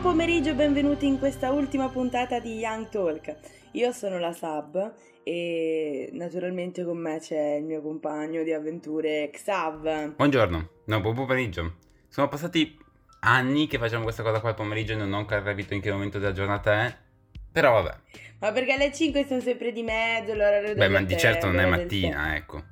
Buon pomeriggio e benvenuti in questa ultima puntata di Young Talk. Io sono la Sab e naturalmente con me c'è il mio compagno di avventure Xav. Buongiorno, no, buon pomeriggio. Sono passati anni che facciamo questa cosa qua al pomeriggio e non ho ancora capito in che momento della giornata è. Però vabbè. Ma perché alle 5 sono sempre di mezzo, l'orario del Beh, ma di certo non è mattina, ecco.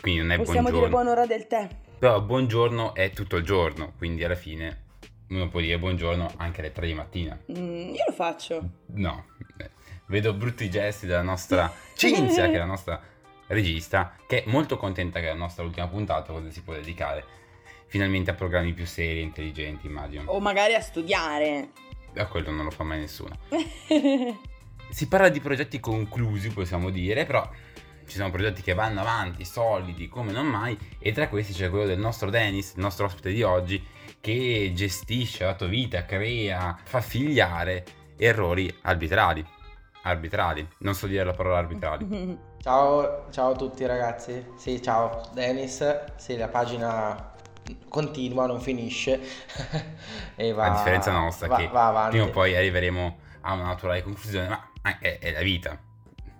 Quindi non è Possiamo dire buongiorno. buon'ora del tè. Però buongiorno è tutto il giorno, quindi alla fine uno può dire buongiorno anche alle 3 di mattina. Mm, io lo faccio. No, eh, vedo brutti gesti della nostra Cinzia, che è la nostra regista, che è molto contenta che la nostra ultima puntata, cosa si può dedicare finalmente a programmi più seri e intelligenti, immagino. O magari a studiare. A quello non lo fa mai nessuno. Si parla di progetti conclusi, possiamo dire, però ci sono progetti che vanno avanti, solidi, come non mai, e tra questi c'è quello del nostro Dennis, il nostro ospite di oggi, che gestisce la tua vita, crea, fa figliare errori arbitrali. Arbitrali, non so dire la parola arbitrali. Ciao, ciao a tutti ragazzi. Sì, ciao Dennis. Sì, la pagina continua, non finisce. e va, a differenza nostra, va, che va avanti. prima o poi arriveremo a una naturale conclusione, ma è, è la vita,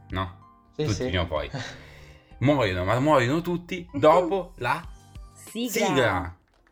no? Sì, tutti sì. prima o poi. Muoiono, ma muoiono tutti dopo la Sigla. sigla.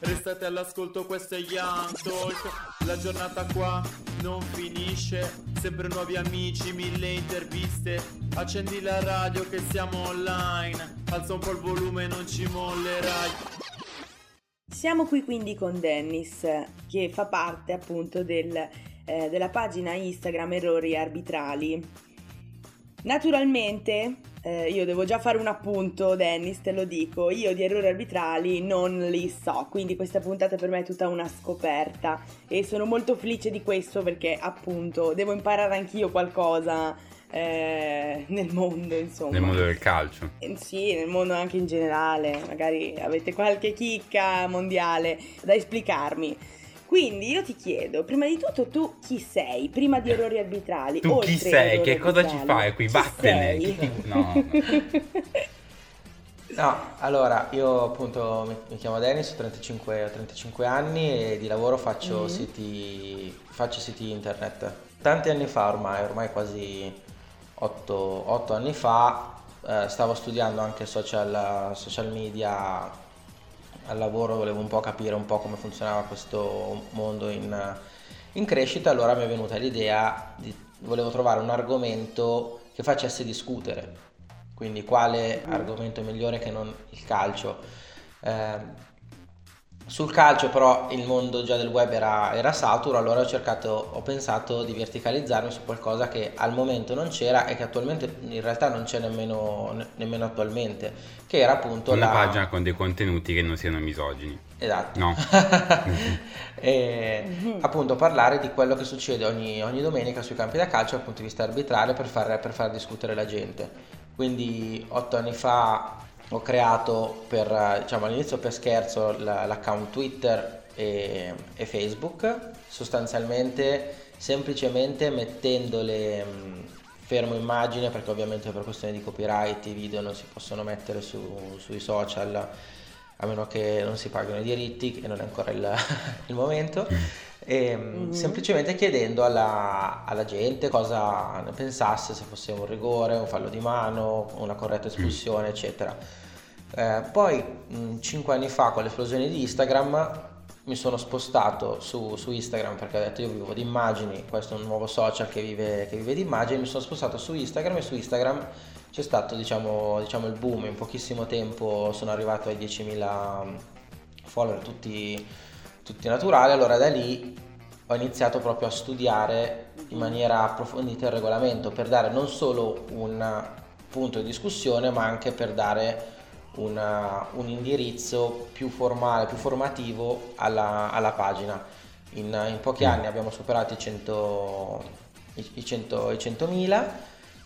Restate all'ascolto, questo è Young Talk. La giornata qua non finisce. Sempre nuovi amici, mille interviste. Accendi la radio che siamo online. Alza un po' il volume, non ci mollerai. Siamo qui quindi con Dennis, che fa parte appunto del, eh, della pagina Instagram Errori Arbitrali. Naturalmente, eh, io devo già fare un appunto, Dennis, te lo dico, io di errori arbitrali non li so, quindi questa puntata per me è tutta una scoperta e sono molto felice di questo perché appunto devo imparare anch'io qualcosa eh, nel mondo, insomma. Nel mondo del calcio. Eh, Sì, nel mondo anche in generale, magari avete qualche chicca mondiale da esplicarmi. Quindi io ti chiedo, prima di tutto tu chi sei, prima di errori arbitrali? Tu oltre chi sei? Che cosa ci fai qui? chi Vattene! sei? Chi No. No, allora io appunto mi, mi chiamo Dennis, ho 35, ho 35 anni e di lavoro faccio, Mhm. siti, faccio siti internet. Tanti anni fa ormai, ormai quasi 8, anni fa, eh, stavo studiando anche social, social media al lavoro, volevo un po' capire un po' come funzionava questo mondo in, in crescita, allora mi è venuta l'idea di volevo trovare un argomento che facesse discutere. Quindi quale argomento migliore che non il calcio? Eh, sul calcio però il mondo già del web era, era saturo, allora ho cercato, ho pensato di verticalizzarmi su qualcosa che al momento non c'era e che attualmente in realtà non c'è nemmeno, ne- nemmeno attualmente, che era appunto Una la... pagina con dei contenuti che non siano misogini. Esatto. No. e Mhm. appunto parlare di quello che succede ogni, ogni domenica sui campi da calcio dal punto di vista arbitrale per far, per far discutere la gente. Quindi otto anni fa ho creato per, eh, diciamo all'inizio per scherzo la- l'account Twitter e, e Facebook, sostanzialmente semplicemente mettendo le mh, fermo immagine perché ovviamente per questioni di copyright i video non si possono mettere su- sui social a meno che non si paghino i diritti, che non è ancora il, il momento, e mm, Mhm. semplicemente chiedendo alla, alla gente cosa ne pensasse, se fosse un rigore, un fallo di mano, una corretta espulsione, eccetera. Eh, poi, mh, cinque anni fa, con l'esplosione di Instagram, mi sono spostato su, su Instagram perché ho detto io vivo di immagini, questo è un nuovo social che vive, che vive di immagini, mi sono spostato su Instagram e su Instagram c'è stato diciamo, diciamo il boom, in pochissimo tempo sono arrivato ai 10.000 follower tutti, tutti naturali, allora da lì ho iniziato proprio a studiare in maniera approfondita il regolamento per dare non solo un punto di discussione ma anche per dare una- un indirizzo più formale, più formativo alla, alla pagina. In, in pochi anni abbiamo superato i 100 i, i 100 i 100.000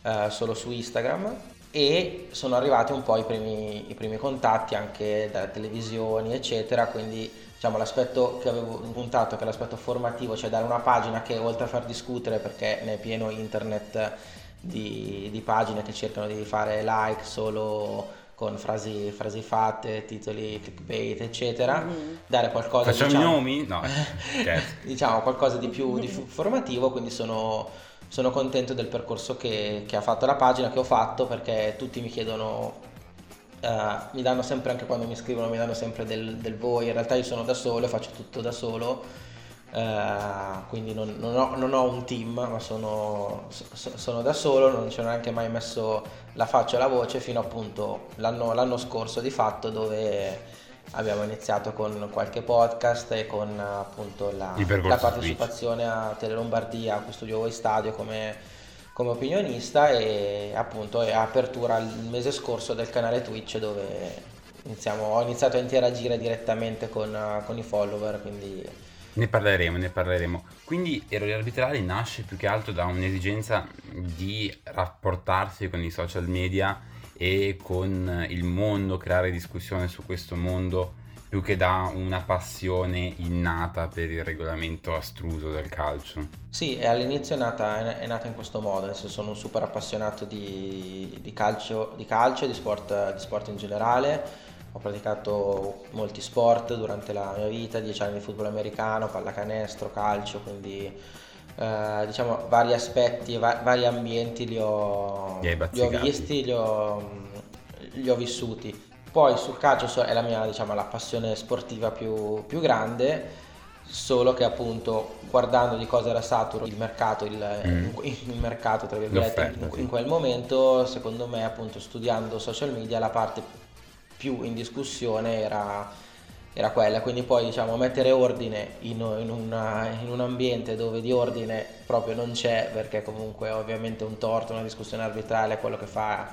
eh, solo su Instagram e sono arrivati un po' i primi, i primi contatti anche dalle televisioni eccetera quindi diciamo l'aspetto che avevo puntato che è l'aspetto formativo cioè dare una pagina che oltre a far discutere perché ne è pieno internet di, di pagine che cercano di fare like solo con frasi, frasi fatte, titoli clickbait, eccetera, mm. dare qualcosa Facciamo diciamo, nomi? No, diciamo qualcosa di più di formativo, quindi sono, sono contento del percorso che, che, ha fatto la pagina, che ho fatto, perché tutti mi chiedono, uh, mi danno sempre, anche quando mi scrivono, mi danno sempre del, del voi, in realtà io sono da solo, faccio tutto da solo Uh, quindi non, non, ho, non, ho, un team, ma sono, sono, da solo, non ci ho neanche mai messo la faccia e la voce fino appunto l'anno, l'anno scorso di fatto dove abbiamo iniziato con qualche podcast e con appunto la, la partecipazione a Tele Lombardia, a questo Studio Voi Stadio come, come opinionista e appunto è apertura il mese scorso del canale Twitch dove iniziamo, ho iniziato a interagire direttamente con, con i follower quindi ne parleremo, ne parleremo. Quindi Errori Arbitrali nasce più che altro da un'esigenza di rapportarsi con i social media e con il mondo, creare discussione su questo mondo, più che da una passione innata per il regolamento astruso del calcio. Sì, all'inizio è nata, è nata in questo modo, senso sono un super appassionato di, di calcio, di calcio di sport, di sport in generale ho praticato molti sport durante la mia vita, 10 anni di football americano, pallacanestro, calcio, quindi eh, diciamo vari aspetti, va- vari ambienti li ho, li ho visti, li ho, li ho, vissuti. Poi sul calcio è la mia diciamo, la passione sportiva più, più grande solo che appunto guardando di cosa era saturo il mercato, il, mm. il mercato tra virgolette in, in, quel momento, secondo me appunto studiando social media la parte più in discussione era, era quella, quindi poi diciamo mettere ordine in, in, una, in, un ambiente dove di ordine proprio non c'è, perché comunque ovviamente un torto, una discussione arbitrale, quello che fa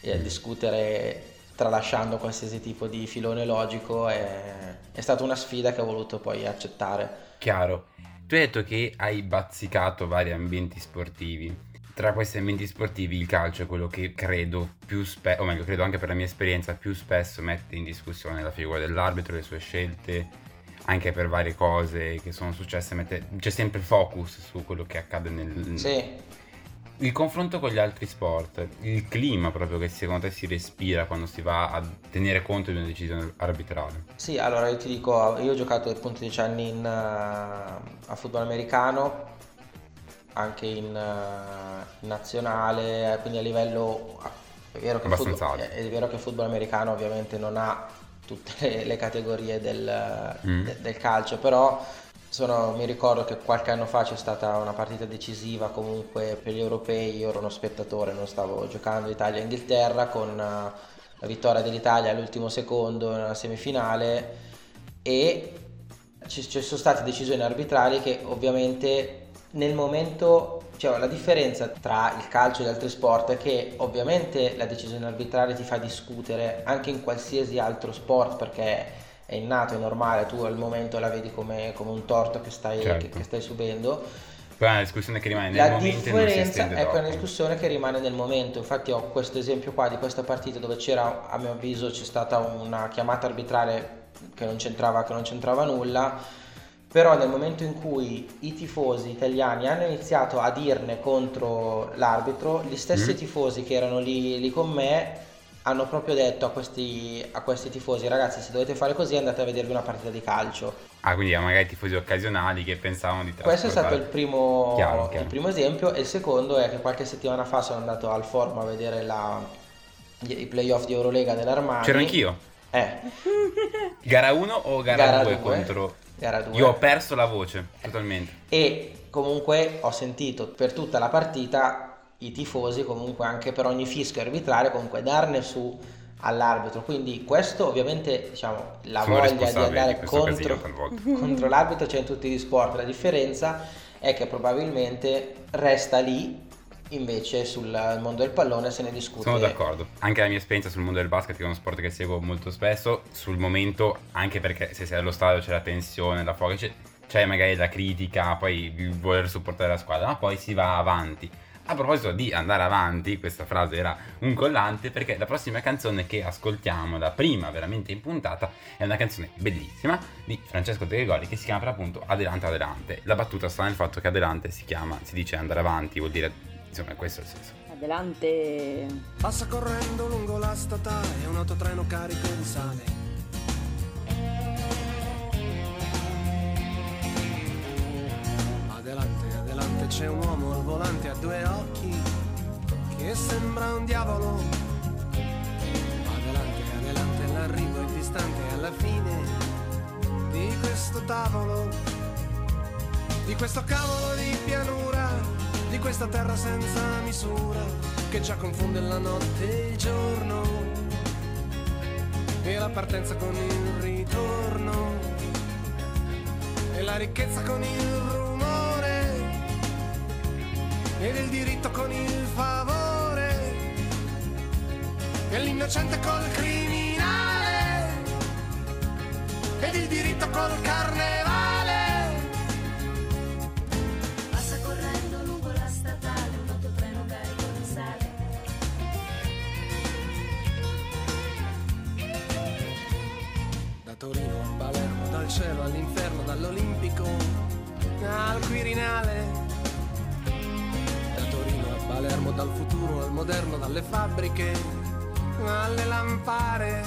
è discutere tralasciando qualsiasi tipo di filone logico, è, è stata una sfida che ho voluto poi accettare. Chiaro. Tu hai detto che hai bazzicato vari ambienti sportivi tra questi ambienti sportivi il calcio è quello che credo più spesso, o meglio, credo anche per la mia esperienza, più spesso mette in discussione la figura dell'arbitro, le sue scelte, anche per varie cose che sono successe, mette, c'è sempre focus su quello che accade nel... Sì. Il confronto con gli altri sport, il clima proprio che secondo te si respira quando si va a tenere conto di una decisione arbitrale. Sì, allora io ti dico, io ho giocato appunto 10 anni in, uh, a football americano, anche in, uh, nazionale, quindi a livello... È vero, football, è vero, che il football americano ovviamente non ha tutte le, le categorie del, mm. de, del, calcio, però sono, mi ricordo che qualche anno fa c'è stata una partita decisiva comunque per gli europei, io ero uno spettatore, non stavo giocando Italia-Inghilterra con uh, la vittoria dell'Italia all'ultimo secondo nella semifinale e ci, ci sono state decisioni arbitrali che ovviamente nel momento, cioè la differenza tra il calcio e gli altri sport è che ovviamente la decisione arbitrale ti fa discutere anche in qualsiasi altro sport perché è innato, è normale, tu al momento la vedi come, come un torto che stai, certo. che, che stai subendo. Poi è una discussione che rimane nel la momento. La differenza è una discussione che rimane nel momento. Infatti, ho questo esempio qua di questa partita dove c'era, a mio avviso, c'è stata una chiamata arbitrale che non c'entrava, che non c'entrava nulla però nel momento in cui i tifosi italiani hanno iniziato a dirne contro l'arbitro, gli stessi mm. tifosi che erano lì, lì, con me hanno proprio detto a questi, a questi, tifosi ragazzi se dovete fare così andate a vedervi una partita di calcio. Ah quindi magari tifosi occasionali che pensavano di Questo è stato il primo, chiaro, chiaro. il primo, esempio e il secondo è che qualche settimana fa sono andato al forum a vedere la, i playoff di Eurolega dell'Armani. C'ero anch'io. Eh. gara 1 o gara 2 contro gara 2. Io ho perso la voce totalmente. E comunque ho sentito per tutta la partita i tifosi comunque anche per ogni fischio arbitrario comunque darne su all'arbitro quindi questo ovviamente diciamo la Sono voglia di andare di contro, contro l'arbitro c'è in tutti gli sport la differenza è che probabilmente resta lì invece sul mondo del pallone se ne discute. Sono d'accordo. Anche la mia esperienza sul mondo del basket, che è uno sport che seguo molto spesso, sul momento, anche perché se sei allo stadio c'è la tensione, la foga, c'è, c'è magari la critica, poi il voler supportare la squadra, ma poi si va avanti. A proposito di andare avanti, questa frase era un collante perché la prossima canzone che ascoltiamo, la prima veramente in puntata, è una canzone bellissima di Francesco De Gregori che si chiama per appunto Adelante Adelante. La battuta sta nel fatto che Adelante si chiama, si dice andare avanti, vuol dire, insomma, questo è il senso. Adelante. Passa correndo lungo la statale un autotreno carico di sale. Adelante, adelante c'è un uomo al volante a due occhi che sembra un diavolo. Adelante, adelante l'arrivo è distante alla fine di questo tavolo, di questo cavolo di pianura, questa terra senza misura che già confonde la notte e il giorno e la partenza con il ritorno e la ricchezza con il rumore ed il diritto con il favore e l'innocente col criminale ed il diritto col carnevale Quirinale. Da Torino a Palermo, dal futuro al moderno, dalle fabbriche alle lampare.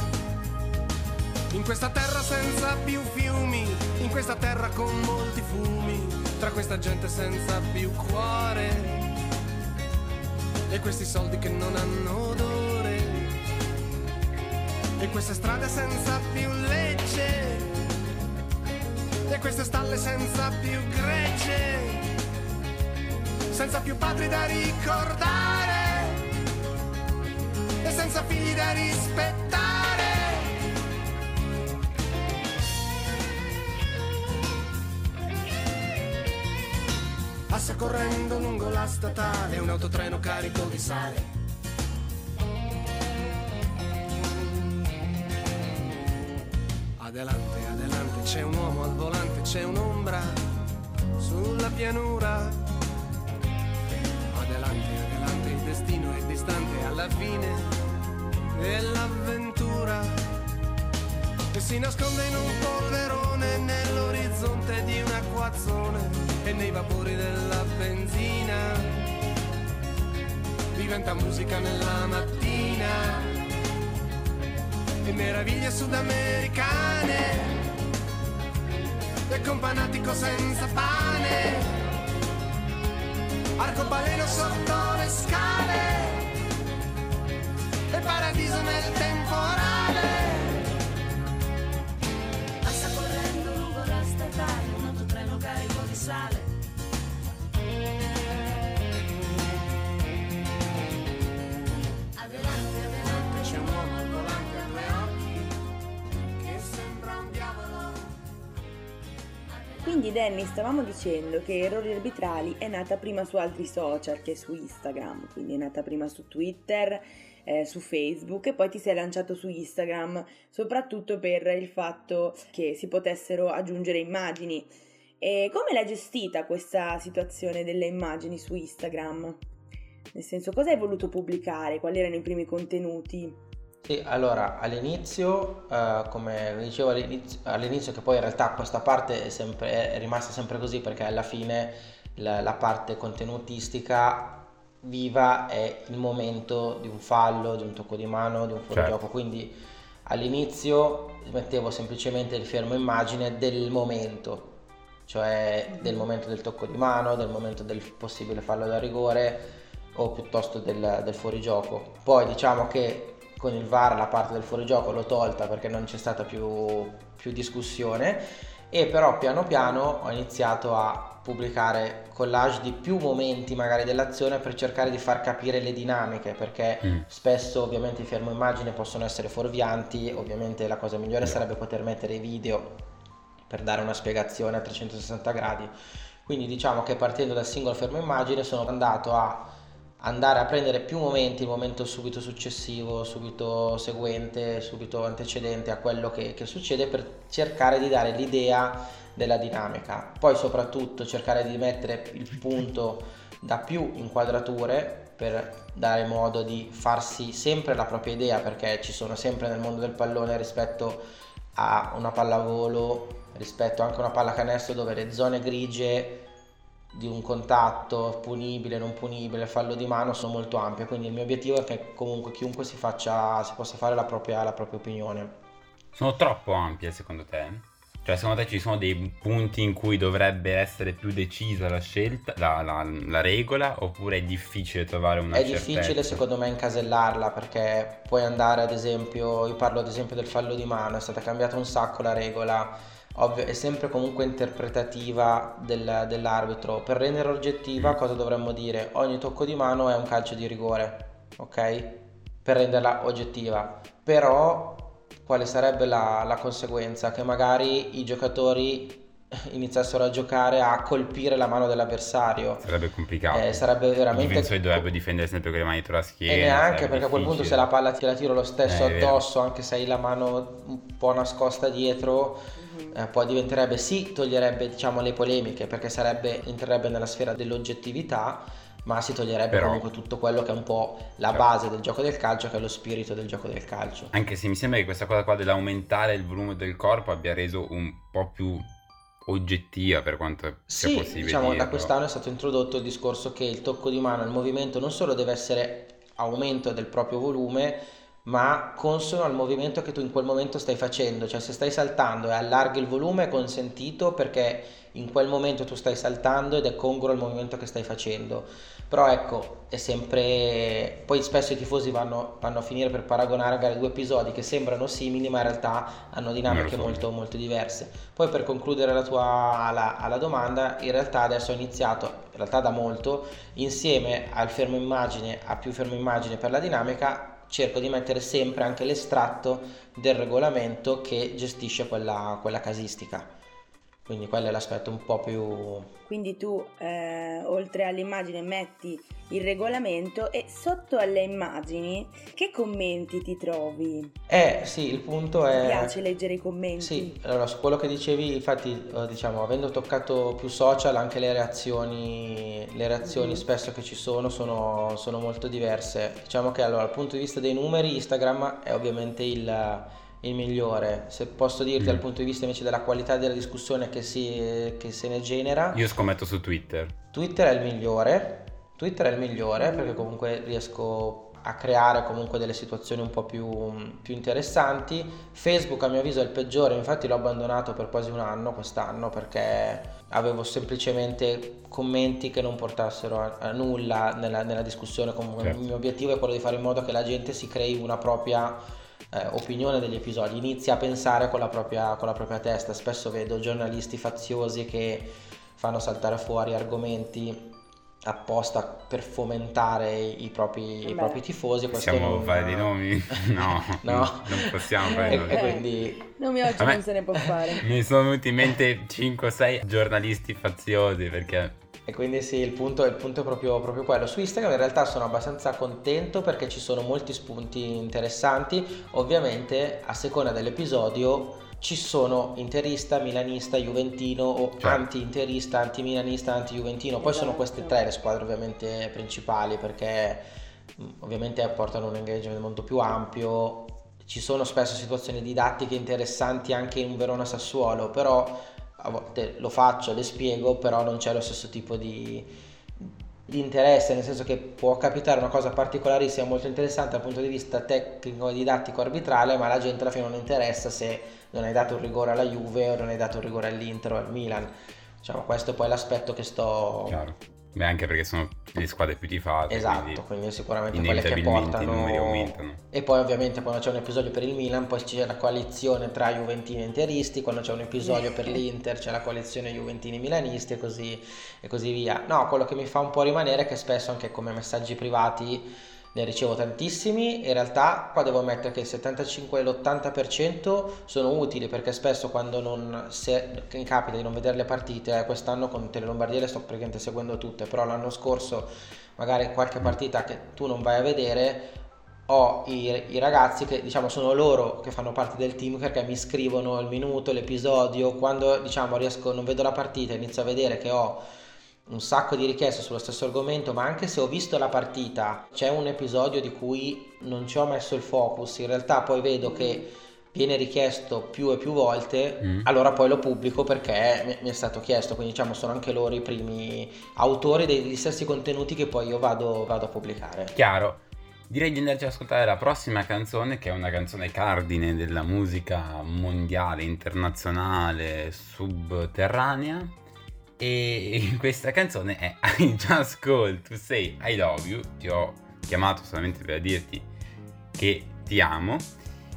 In questa terra senza più fiumi, in questa terra con molti fumi, tra questa gente senza più cuore. E questi soldi che non hanno odore e queste strade senza più legge e queste stalle senza più gregge senza più padri da ricordare e senza figli da rispettare passa correndo lungo la statale un autotreno carico di sale Adelante, adelante, c'è un uomo al volante, c'è un'ombra sulla pianura. Destino è distante alla fine dell'avventura. E si nasconde in un polverone nell'orizzonte di un acquazzone e nei vapori della benzina. Diventa musica nella mattina e meraviglie sudamericane e companatico senza pane arcobaleno sotto le scale. E paradiso nel temporale Danny, stavamo dicendo che Errori Arbitrali è nata prima su altri social che su Instagram, quindi è nata prima su Twitter, eh, su Facebook e poi ti sei lanciato su Instagram, soprattutto per il fatto che si potessero aggiungere immagini. E come l'hai gestita questa situazione delle immagini su Instagram? Nel senso, cosa hai voluto pubblicare? Quali erano i primi contenuti? Sì, allora all'inizio, eh, come vi dicevo all'inizio, all'inizio, che poi in realtà questa parte è, sempre, è rimasta sempre così perché alla fine la, la parte contenutistica viva è il momento di un fallo, di un tocco di mano, di un fuorigioco, Certo. quindi all'inizio mettevo semplicemente il fermo immagine del momento, cioè del momento del tocco di mano, del momento del possibile fallo da rigore o piuttosto del, del fuorigioco. Poi diciamo che con il VAR la parte del fuorigioco l'ho tolta perché non c'è stata più, più discussione e però piano piano ho iniziato a pubblicare collage di più momenti magari dell'azione per cercare di far capire le dinamiche perché Mm. spesso ovviamente i fermo immagine possono essere fuorvianti ovviamente la cosa migliore sarebbe poter mettere i video per dare una spiegazione a 360 gradi quindi diciamo che partendo dal singolo fermo immagine sono andato a andare a prendere più momenti, il momento subito successivo, subito seguente, subito antecedente a quello che, che succede per cercare di dare l'idea della dinamica. Poi soprattutto cercare di mettere il punto dà più inquadrature per dare modo di farsi sempre la propria idea perché ci sono sempre nel mondo del pallone rispetto a una pallavolo, rispetto anche a una pallacanestro dove le zone grigie di un contatto punibile, non punibile, fallo di mano sono molto ampie, quindi il mio obiettivo è che comunque chiunque si, faccia, si possa fare la propria, la propria opinione. Sono troppo ampie secondo te? Cioè, secondo te ci sono dei punti in cui dovrebbe essere più decisa la scelta, la, la- la regola, oppure è difficile trovare una È certezza? difficile secondo me incasellarla perché puoi andare ad esempio, io parlo ad esempio del fallo di mano, è stata cambiata un sacco la regola, ovvio, è sempre comunque interpretativa del- dell'arbitro. Per rendere oggettiva cosa dovremmo dire? Ogni tocco di mano è un calcio di rigore, ok? Per renderla oggettiva. Però quale sarebbe la, la conseguenza? Che magari i giocatori iniziassero a giocare a colpire la mano dell'avversario. Sarebbe complicato. Eh, sarebbe I veramente difensori dovrebbero difendere sempre con le mani dietro la schiena. e neanche perché a quel punto se difficile. la palla ti la tiro lo stesso Eh, addosso, anche se hai la mano un po' nascosta dietro, eh, poi diventerebbe sì, toglierebbe diciamo le polemiche perché sarebbe, entrerebbe nella sfera dell'oggettività, ma si toglierebbe Però- comunque tutto quello che è un po' la Certo. base del gioco del calcio, che è lo spirito del gioco del calcio. Anche se mi sembra che questa cosa qua dell'aumentare il volume del corpo abbia reso un po' più oggettiva per quanto sia Sì, possibile diciamo da dirlo. quest'anno è stato introdotto il discorso che il tocco di mano, il movimento non solo deve essere aumento del proprio volume, ma consono al movimento che tu in quel momento stai facendo, cioè se stai saltando e allarghi il volume è consentito perché in quel momento tu stai saltando ed è congruo al movimento che stai facendo. Però ecco, è sempre... Poi spesso i tifosi vanno, vanno a finire per paragonare magari due episodi che sembrano simili ma in realtà hanno dinamiche molto, molto diverse. Poi per concludere la tua alla, alla domanda, in realtà adesso ho iniziato, in realtà da molto, insieme al fermo immagine, a più fermo immagine per la dinamica, cerco di mettere sempre anche l'estratto del regolamento che gestisce quella, quella casistica. Quindi quello è l'aspetto un po' più... Quindi tu, eh, oltre all'immagine, metti il regolamento e sotto alle immagini che commenti ti trovi? Eh sì, il punto è... piace leggere i commenti? Sì, allora su quello che dicevi, infatti, eh, diciamo, avendo toccato più social, anche le reazioni, le reazioni Mhm. spesso che ci sono, sono sono molto diverse. Diciamo che allora, dal punto di vista dei numeri, Instagram è ovviamente il, il migliore. Se posso dirti Mm. dal punto di vista invece della qualità della discussione che, si, che se ne genera, Io scommetto su Twitter. Twitter è il migliore. Twitter è il migliore perché comunque riesco a creare comunque delle situazioni un po' più, più interessanti. Facebook a mio avviso è il peggiore, infatti l'ho abbandonato per quasi un anno quest'anno perché avevo semplicemente commenti che non portassero a, a nulla nella, nella discussione. Comunque Certo. il mio obiettivo è quello di fare in modo che la gente si crei una propria eh, opinione degli episodi, inizia a pensare con la, propria, con la propria testa. Spesso vedo giornalisti faziosi che fanno saltare fuori argomenti apposta per fomentare i propri, i propri tifosi. Possiamo non- fare dei nomi? No, No. non possiamo fare dei nomi. quindi Nomi oggi Vabbè. non se ne può fare. Mi sono venuti in mente 5-6 giornalisti faziosi perché E quindi sì, il punto, il punto è proprio, proprio quello. Su Instagram in realtà sono abbastanza contento perché ci sono molti spunti interessanti. Ovviamente a seconda dell'episodio ci sono interista, milanista, juventino o Certo. anti-interista, anti-milanista, anti-juventino. Poi sono Esatto. queste tre le squadre ovviamente principali perché mh, ovviamente portano un engagement molto più ampio. Ci sono spesso situazioni didattiche interessanti anche in Verona Sassuolo, però a volte lo faccio, le spiego, però non c'è lo stesso tipo di, di interesse, nel senso che può capitare una cosa particolarissima, molto interessante dal punto di vista tecnico, didattico, arbitrale, ma la gente alla fine non interessa se non hai dato un rigore alla Juve o non hai dato un rigore all'Inter o al Milan. Diciamo, questo poi è l'aspetto che sto... chiaro. Beh, anche perché sono le squadre più tifate. Esatto, quindi quindi sicuramente quelle che portano e poi ovviamente quando c'è un episodio per il Milan poi c'è la coalizione tra Juventini e Interisti, quando c'è un episodio per l'Inter c'è la coalizione Juventini Milanisti e così, e così via. No, quello che mi fa un po' rimanere è che spesso anche come messaggi privati ne ricevo tantissimi, in realtà qua devo ammettere che il 75 e l'80% sono utili perché spesso quando non se capita di non vedere le partite, eh, quest'anno con Tele Lombardia le sto praticamente seguendo tutte, però l'anno scorso magari qualche partita che tu non vai a vedere ho i, i ragazzi che diciamo sono loro che fanno parte del team perché mi scrivono il minuto, l'episodio, quando diciamo riesco, non vedo la partita, inizio a vedere che ho un sacco di richieste sullo stesso argomento, ma anche se ho visto la partita, c'è un episodio di cui non ci ho messo il focus, in realtà poi vedo che viene richiesto più e più volte, Mm. allora poi lo pubblico perché mi- è stato chiesto, quindi diciamo sono anche loro i primi autori degli stessi contenuti che poi io vado, vado a pubblicare. Chiaro. Direi di andarci ad ascoltare la prossima canzone, che è una canzone cardine della musica mondiale, internazionale, subterranea. E questa canzone è I Just Called to Say I Love You. Ti ho chiamato solamente per dirti che ti amo.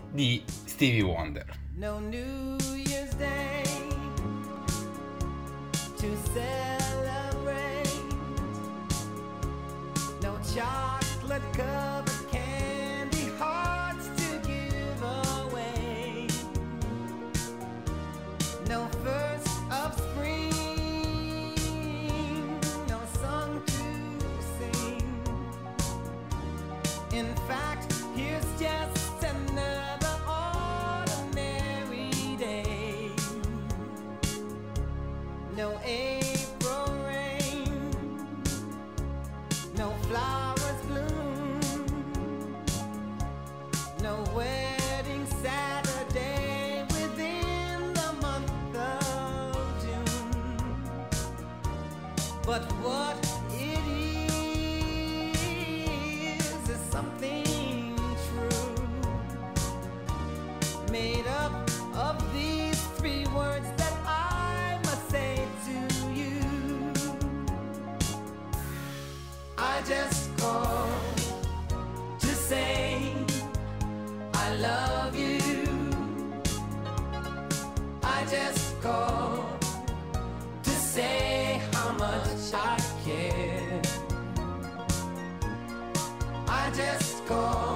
Di Stevie Wonder. No New Year's Day to celebrate. No chocolate covered just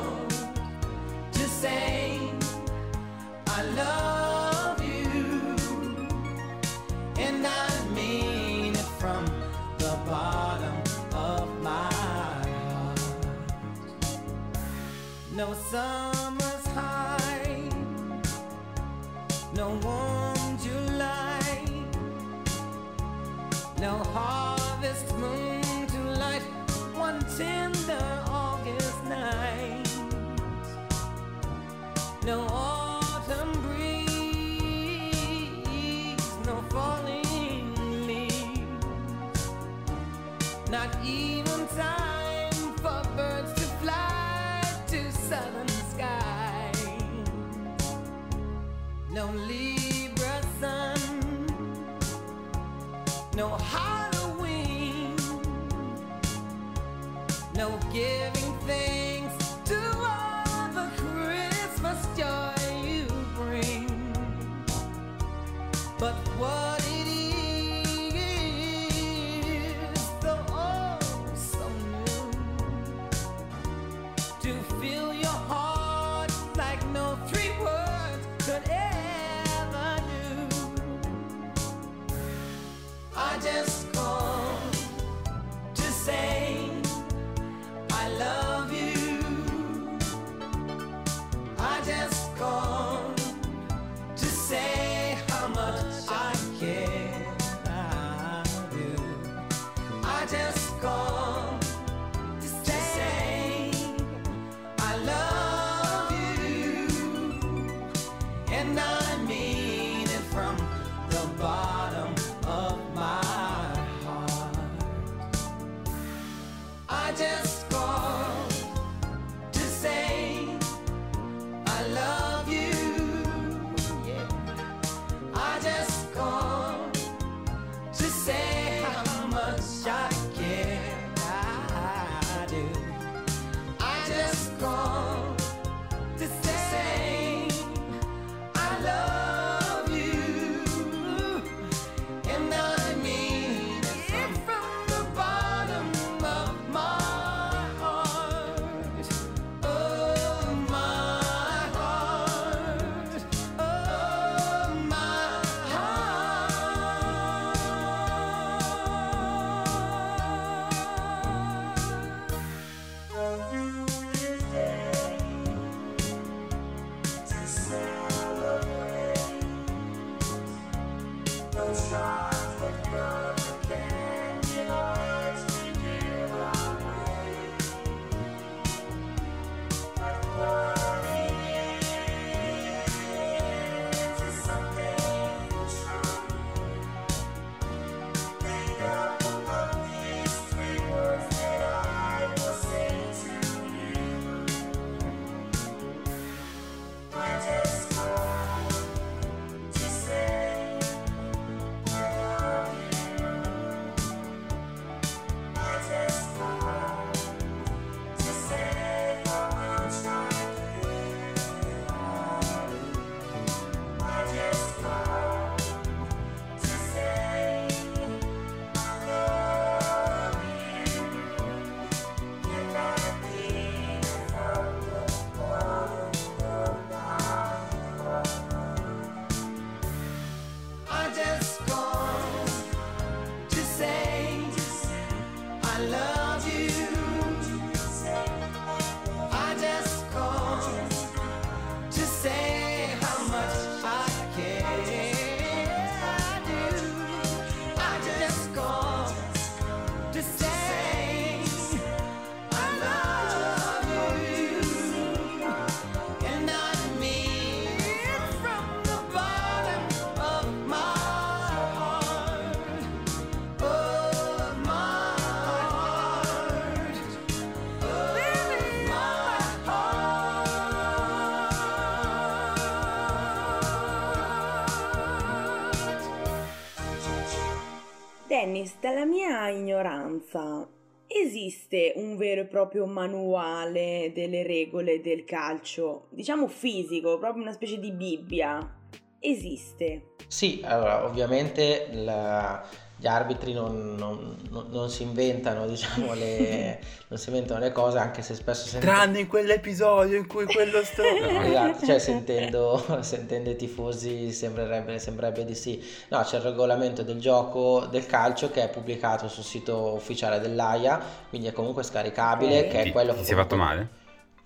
Dennis, dalla mia ignoranza, esiste un vero e proprio manuale delle regole del calcio, diciamo fisico, proprio una specie di Bibbia? Esiste. Sì, allora ovviamente la- gli arbitri non, non- non- non si inventano, diciamo, le, non si inventano le cose, anche se spesso sento- Tranne in quell'episodio in cui quello sto... Esatto, cioè sentendo, sentendo i tifosi sembrerebbe, sembrerebbe di sì. No, c'è il regolamento del gioco del calcio che è pubblicato sul sito ufficiale dell'AIA, quindi è comunque scaricabile, Ok. che è Ti, quello ti sei fatto male?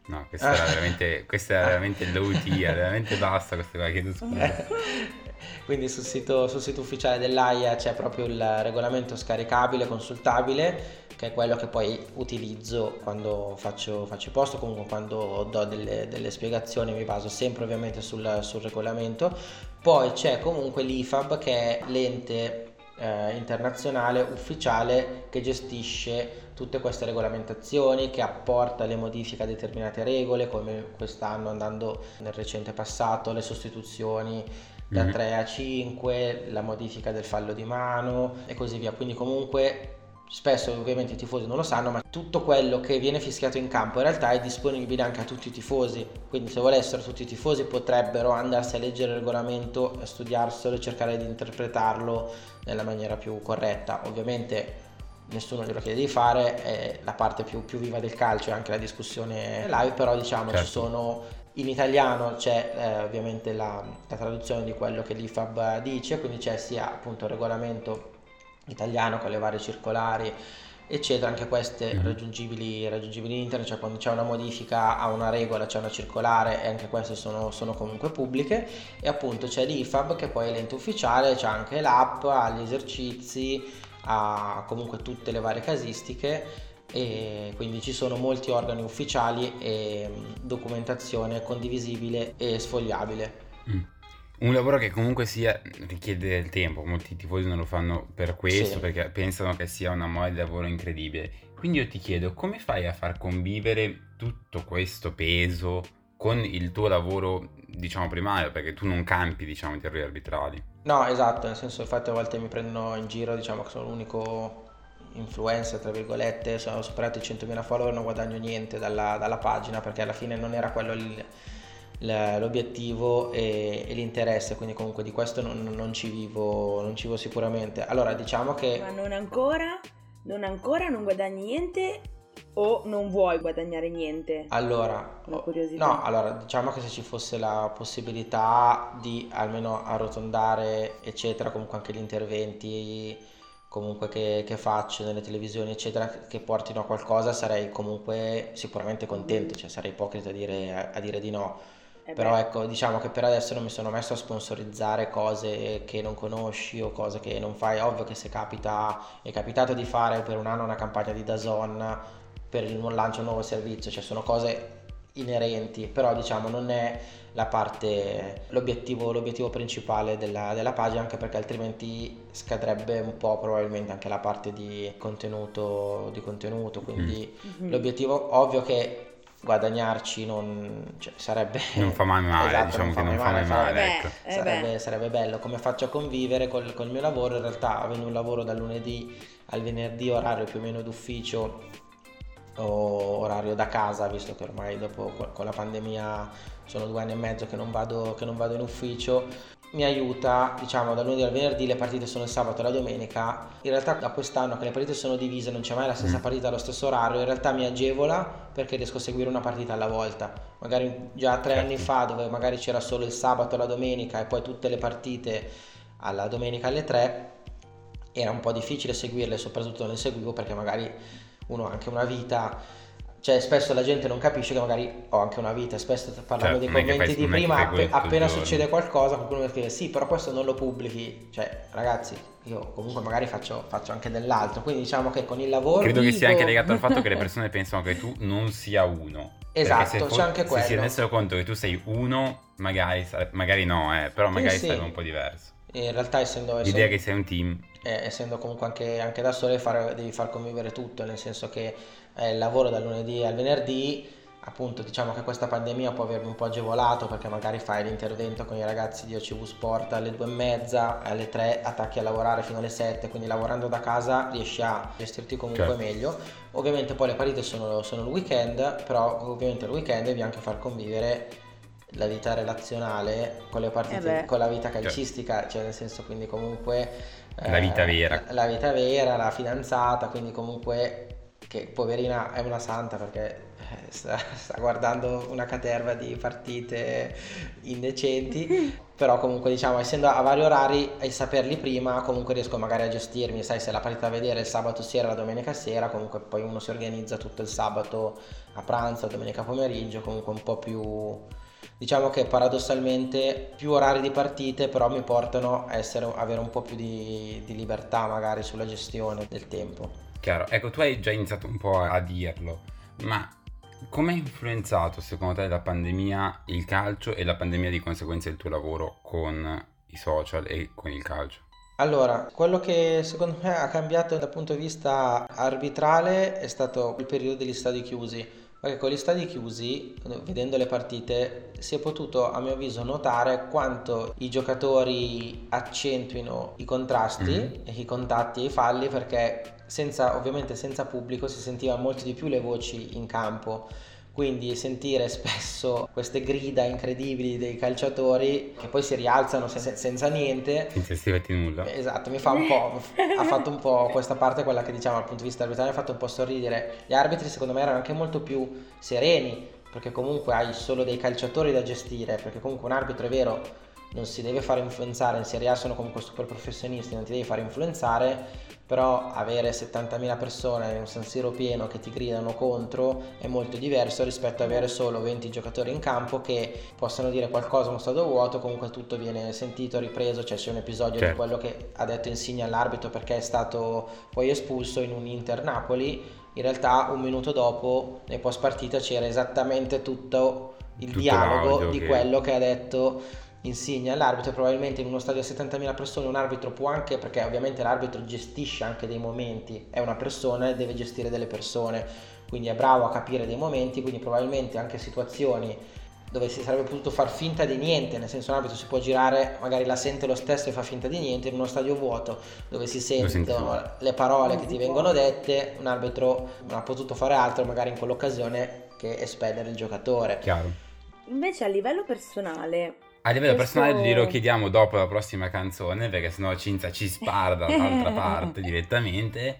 No, questa era veramente, questa era veramente low tier, veramente basta questa qua, chiedo scusa. Quindi sul sito, sul sito ufficiale dell'AIA c'è proprio il regolamento scaricabile, consultabile, che è quello che poi utilizzo quando faccio, faccio i post, o comunque quando do delle, delle spiegazioni mi baso sempre ovviamente sul, sul regolamento. Poi c'è comunque l'IFAB che è l'ente eh, internazionale ufficiale che gestisce tutte queste regolamentazioni, che apporta le modifiche a determinate regole, come quest'anno andando nel recente passato, le sostituzioni da Mhm. 3 a 5, la modifica del fallo di mano e così via. Quindi comunque spesso ovviamente i tifosi non lo sanno, ma tutto quello che viene fischiato in campo in realtà è disponibile anche a tutti i tifosi. Quindi se volessero tutti i tifosi potrebbero andarsi a leggere il regolamento, a studiarselo e cercare di interpretarlo nella maniera più corretta. Ovviamente nessuno glielo chiede di fare, è la parte più, più viva del calcio e anche la discussione live, però diciamo ci Certo. sono in italiano c'è eh, ovviamente la, la traduzione di quello che l'IFAB dice, quindi c'è sia appunto il regolamento italiano con le varie circolari eccetera, anche queste Mhm. raggiungibili, raggiungibili in internet, cioè quando c'è una modifica a una regola, c'è una circolare e anche queste sono, sono comunque pubbliche e appunto c'è l'IFAB che poi è l'ente ufficiale, c'è anche l'app, ha gli esercizi, ha comunque tutte le varie casistiche e quindi ci sono molti organi ufficiali e mh, documentazione condivisibile e sfogliabile. Mm. Un lavoro che comunque sia richiede del tempo, molti tifosi non lo fanno per questo, Sì. perché pensano che sia una mole di lavoro incredibile. Quindi io ti chiedo, come fai a far convivere tutto questo peso con il tuo lavoro, diciamo, primario, perché tu non campi, diciamo, di errori arbitrali. No, esatto, nel senso infatti a volte mi prendono in giro, diciamo che sono l'unico influencer, tra virgolette, sono superato i 100.000 follower, non guadagno niente dalla, dalla pagina perché alla fine non era quello il- l'obiettivo e, e l'interesse, quindi comunque di questo non, non ci vivo, non ci vivo sicuramente. Allora diciamo che... Ma non ancora? Non ancora non guadagni niente o non vuoi guadagnare niente? Allora, no, allora diciamo che se ci fosse la possibilità di almeno arrotondare, eccetera, comunque anche gli interventi comunque che, che faccio nelle televisioni, eccetera, che portino a qualcosa, sarei comunque sicuramente contento, cioè sarei ipocrita a dire, a dire di no. Eh Però ecco, diciamo che per adesso non mi sono messo a sponsorizzare cose che non conosci o cose che non fai. Ovvio che se capita, è capitato di fare per un anno una campagna di Dazon per il lancio di un nuovo servizio, cioè sono cose inerenti, però diciamo non è parte, l'obiettivo, l'obiettivo principale della, della pagina, anche perché altrimenti scadrebbe un po' probabilmente anche la parte di contenuto, di contenuto, quindi mhm. l'obiettivo ovvio che guadagnarci non cioè, sarebbe Non fa mai male, Esatto, diciamo che non fa mai sarebbe- male, Beh, ecco. eh sarebbe, sarebbe bello come faccio a convivere col, col mio lavoro in realtà avendo un lavoro dal lunedì al venerdì orario più o meno d'ufficio orario da casa visto che ormai dopo co- con la pandemia sono due anni e mezzo che non vado, che non vado in ufficio mi aiuta diciamo dal lunedì al venerdì le partite sono il sabato e la domenica in realtà da quest'anno che le partite sono divise non c'è mai la stessa Mm. partita allo stesso orario in realtà mi agevola perché riesco a seguire una partita alla volta magari già tre Certo. anni fa dove magari c'era solo il sabato e la domenica e poi tutte le partite alla domenica alle 3 era un po' difficile seguirle, soprattutto non le seguivo perché magari uno ha anche una vita, cioè spesso la gente non capisce che magari ho anche una vita, spesso parlando Certo, dei commenti fai- di prima, quello il appena succede qualcosa qualcuno mi scrive sì, però questo non lo pubblichi, cioè ragazzi, io comunque magari faccio, faccio anche dell'altro, quindi diciamo che con il lavoro... Credo che sia vivo. anche legato al fatto che le persone pensano che tu non sia uno. Esatto, c'è anche Se si quello. rendessero conto che tu sei uno, magari, magari no, eh, però magari sì. sarebbe un po' diverso. In realtà essendo... L'idea essendo- che sei un team, eh, essendo comunque anche, anche da sole fare- devi far convivere tutto, nel senso che eh, lavoro dal lunedì al venerdì, appunto diciamo che questa pandemia può avermi un po' agevolato perché magari fai l'intervento con i ragazzi di OCV Sport alle due e mezza, alle tre attacchi a lavorare fino alle sette, quindi lavorando da casa riesci a gestirti comunque Certo. meglio. Ovviamente poi le partite sono, sono il weekend, però ovviamente il weekend devi anche far convivere la vita relazionale con le Eh partite, beh. con la vita calcistica, cioè nel senso quindi comunque La vita vera. La, vita vera, la fidanzata, quindi comunque che poverina è una santa perché eh, sta, sta guardando una caterva di partite indecenti, però comunque diciamo essendo a vari orari e saperli prima comunque riesco magari a gestirmi, sai se la partita da vedere il sabato sera, la domenica sera, comunque poi uno si organizza tutto il sabato a pranzo, domenica pomeriggio, comunque un po' più diciamo che paradossalmente più orari di partite però mi portano a essere, avere un po' più di, di libertà magari sulla gestione del tempo. Chiaro, ecco, tu hai già iniziato un po' a dirlo, ma come ha influenzato secondo te la pandemia il calcio e la pandemia di conseguenza il tuo lavoro con i social e con il calcio? Allora, quello che secondo me ha cambiato dal punto di vista arbitrale è stato il periodo degli stadi chiusi. Perché con gli stadi chiusi, vedendo le partite, si è potuto, a mio avviso, notare quanto i giocatori accentuino i contrasti, Mhm. e i contatti e i falli, perché senza, ovviamente senza pubblico si sentiva molto di più le voci in campo. Quindi sentire spesso queste grida incredibili dei calciatori che poi si rialzano se- senza niente Senza scriverti nulla? Esatto, mi fa un po', ha fatto un po' questa parte, quella che diciamo dal punto di vista arbitrale, mi ha fatto un po' sorridere. Gli arbitri secondo me erano anche molto più sereni, perché comunque hai solo dei calciatori da gestire, perché comunque un arbitro è vero, non si deve fare influenzare, in Serie A sono comunque super professionisti, non ti devi fare influenzare, però avere 70.000 persone in un San Siro pieno che ti gridano contro è molto diverso rispetto ad avere solo 20 giocatori in campo che possano dire qualcosa a uno stadio vuoto, comunque tutto viene sentito, ripreso, cioè c'è un episodio di Certo. quello che ha detto Insigne all'arbitro perché è stato poi espulso in un Inter-Napoli, in realtà un minuto dopo nel post partita c'era esattamente tutto il Tutto dialogo di che- quello che ha detto Insigne all'arbitro probabilmente in uno stadio a 70.000 persone un arbitro può anche, perché ovviamente l'arbitro gestisce anche dei momenti, è una persona e deve gestire delle persone, quindi è bravo a capire dei momenti, quindi probabilmente anche situazioni dove si sarebbe potuto far finta di niente, nel senso un arbitro si può girare, magari la sente lo stesso e fa finta di niente, in uno stadio vuoto dove si sentono le parole che ti vengono dette, un arbitro non ha potuto fare altro magari in quell'occasione che espellere il giocatore. Chiaro. Invece a livello personale, A livello Questo- personale glielo chiediamo dopo la prossima canzone perché sennò Cinzia ci spara dall'altra parte direttamente.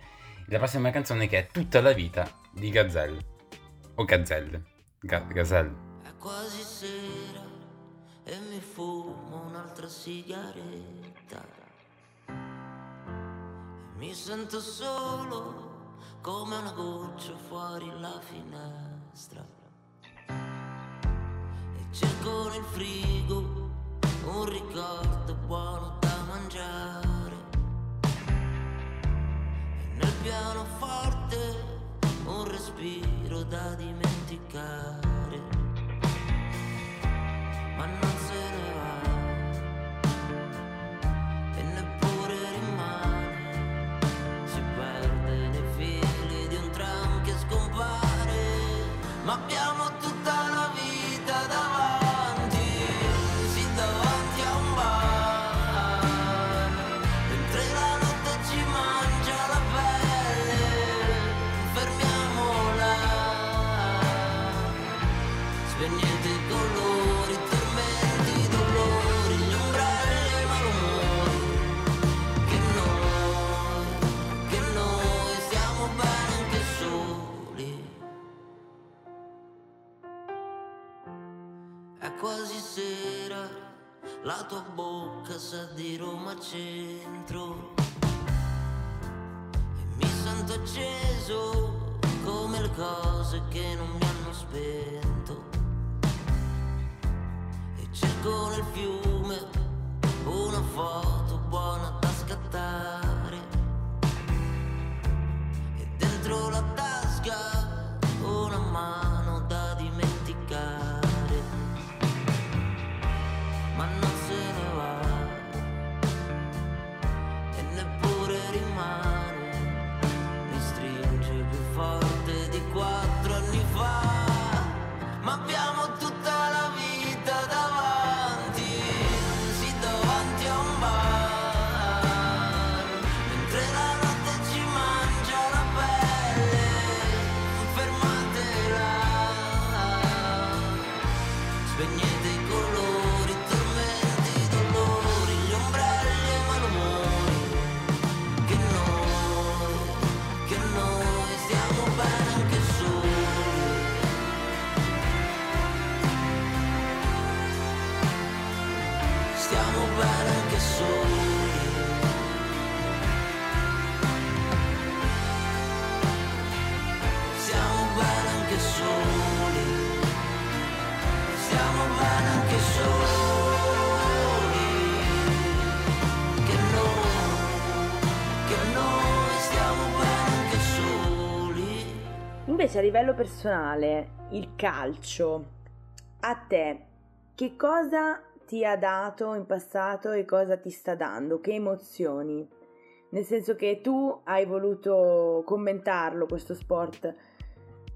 La prossima canzone che è Tutta la vita di Gazzelle. O Gazzelle. Ga- Gazelle. È quasi sera e mi fumo un'altra sigaretta. Mi sento solo come una goccia fuori la finestra. Cerco nel frigo un ricordo buono da mangiare. E nel pianoforte un respiro da dimenticare. Ma non se ne va. E neppure rimane. Si perde nei fili di un tram che scompare. Ma abbiamo la tua bocca sa di Roma centro. E mi sento acceso come le cose che non mi hanno spento. E cerco nel fiume una foto buona da scattare. E dentro la tasca Invece a livello personale, il calcio, a te, che cosa ti ha dato in passato e cosa ti sta dando? Che emozioni? Nel senso che tu hai voluto commentarlo, questo sport,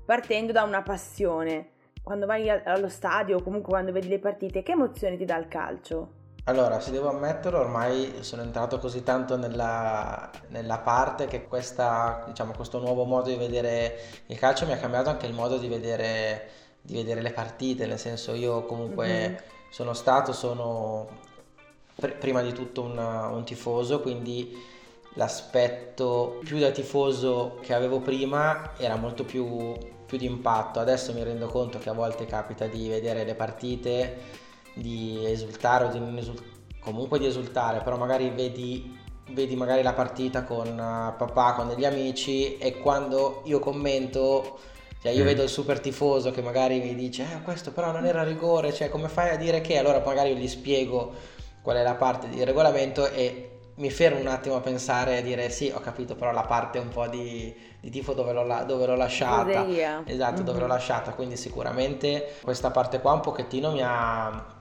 partendo da una passione. Quando vai allo stadio o comunque quando vedi le partite, che emozioni ti dà il calcio? Allora, se devo ammetterlo, ormai sono entrato così tanto nella, nella parte che questa, diciamo, questo nuovo modo di vedere il calcio mi ha cambiato anche il modo di vedere, di vedere le partite, nel senso io comunque Mhm. sono stato, sono pr- prima di tutto un, un tifoso, quindi l'aspetto più da tifoso che avevo prima era molto più, più di impatto. Adesso mi rendo conto che a volte capita di vedere le partite, di esultare o di non esultare, comunque di esultare, però magari vedi, vedi magari la partita con eh, papà, con degli amici e quando io commento, cioè io Mm. vedo il super tifoso che magari mi dice, eh questo però non era rigore, cioè come fai a dire che? Allora magari io gli spiego qual è la parte di regolamento e mi fermo un attimo a pensare e a dire sì, ho capito, però la parte un po' di, di tifo dove l'ho, la- dove l'ho lasciata. Esatto, dove l'ho lasciata, quindi sicuramente questa parte qua un pochettino mi ha,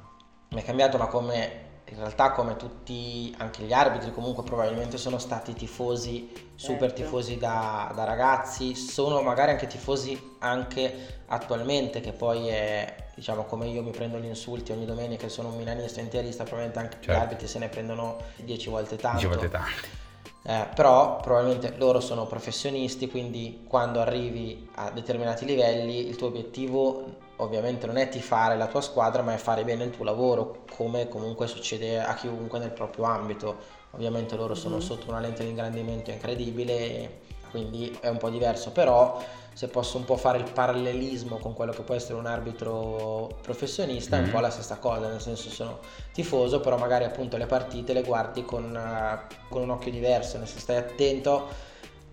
mi ha cambiato, ma come in realtà come tutti, anche gli arbitri comunque probabilmente sono stati tifosi, super Certo. tifosi da, da ragazzi, sono magari anche tifosi anche attualmente, che poi è, diciamo, come io mi prendo gli insulti ogni domenica sono un milanista interista, probabilmente anche gli Certo. arbitri se ne prendono 10 volte tanto. Dici volte tanti. Eh, però probabilmente loro sono professionisti, quindi quando arrivi a determinati livelli il tuo obiettivo ovviamente non è tifare la tua squadra, ma è fare bene il tuo lavoro, come comunque succede a chiunque nel proprio ambito. Ovviamente loro sono Mhm. sotto una lente di ingrandimento incredibile, quindi è un po' diverso, però se posso un po' fare il parallelismo con quello che può essere un arbitro professionista, è un Mhm. po' la stessa cosa, nel senso sono tifoso, però magari appunto le partite le guardi con, eh, con un occhio diverso, nel senso stai attento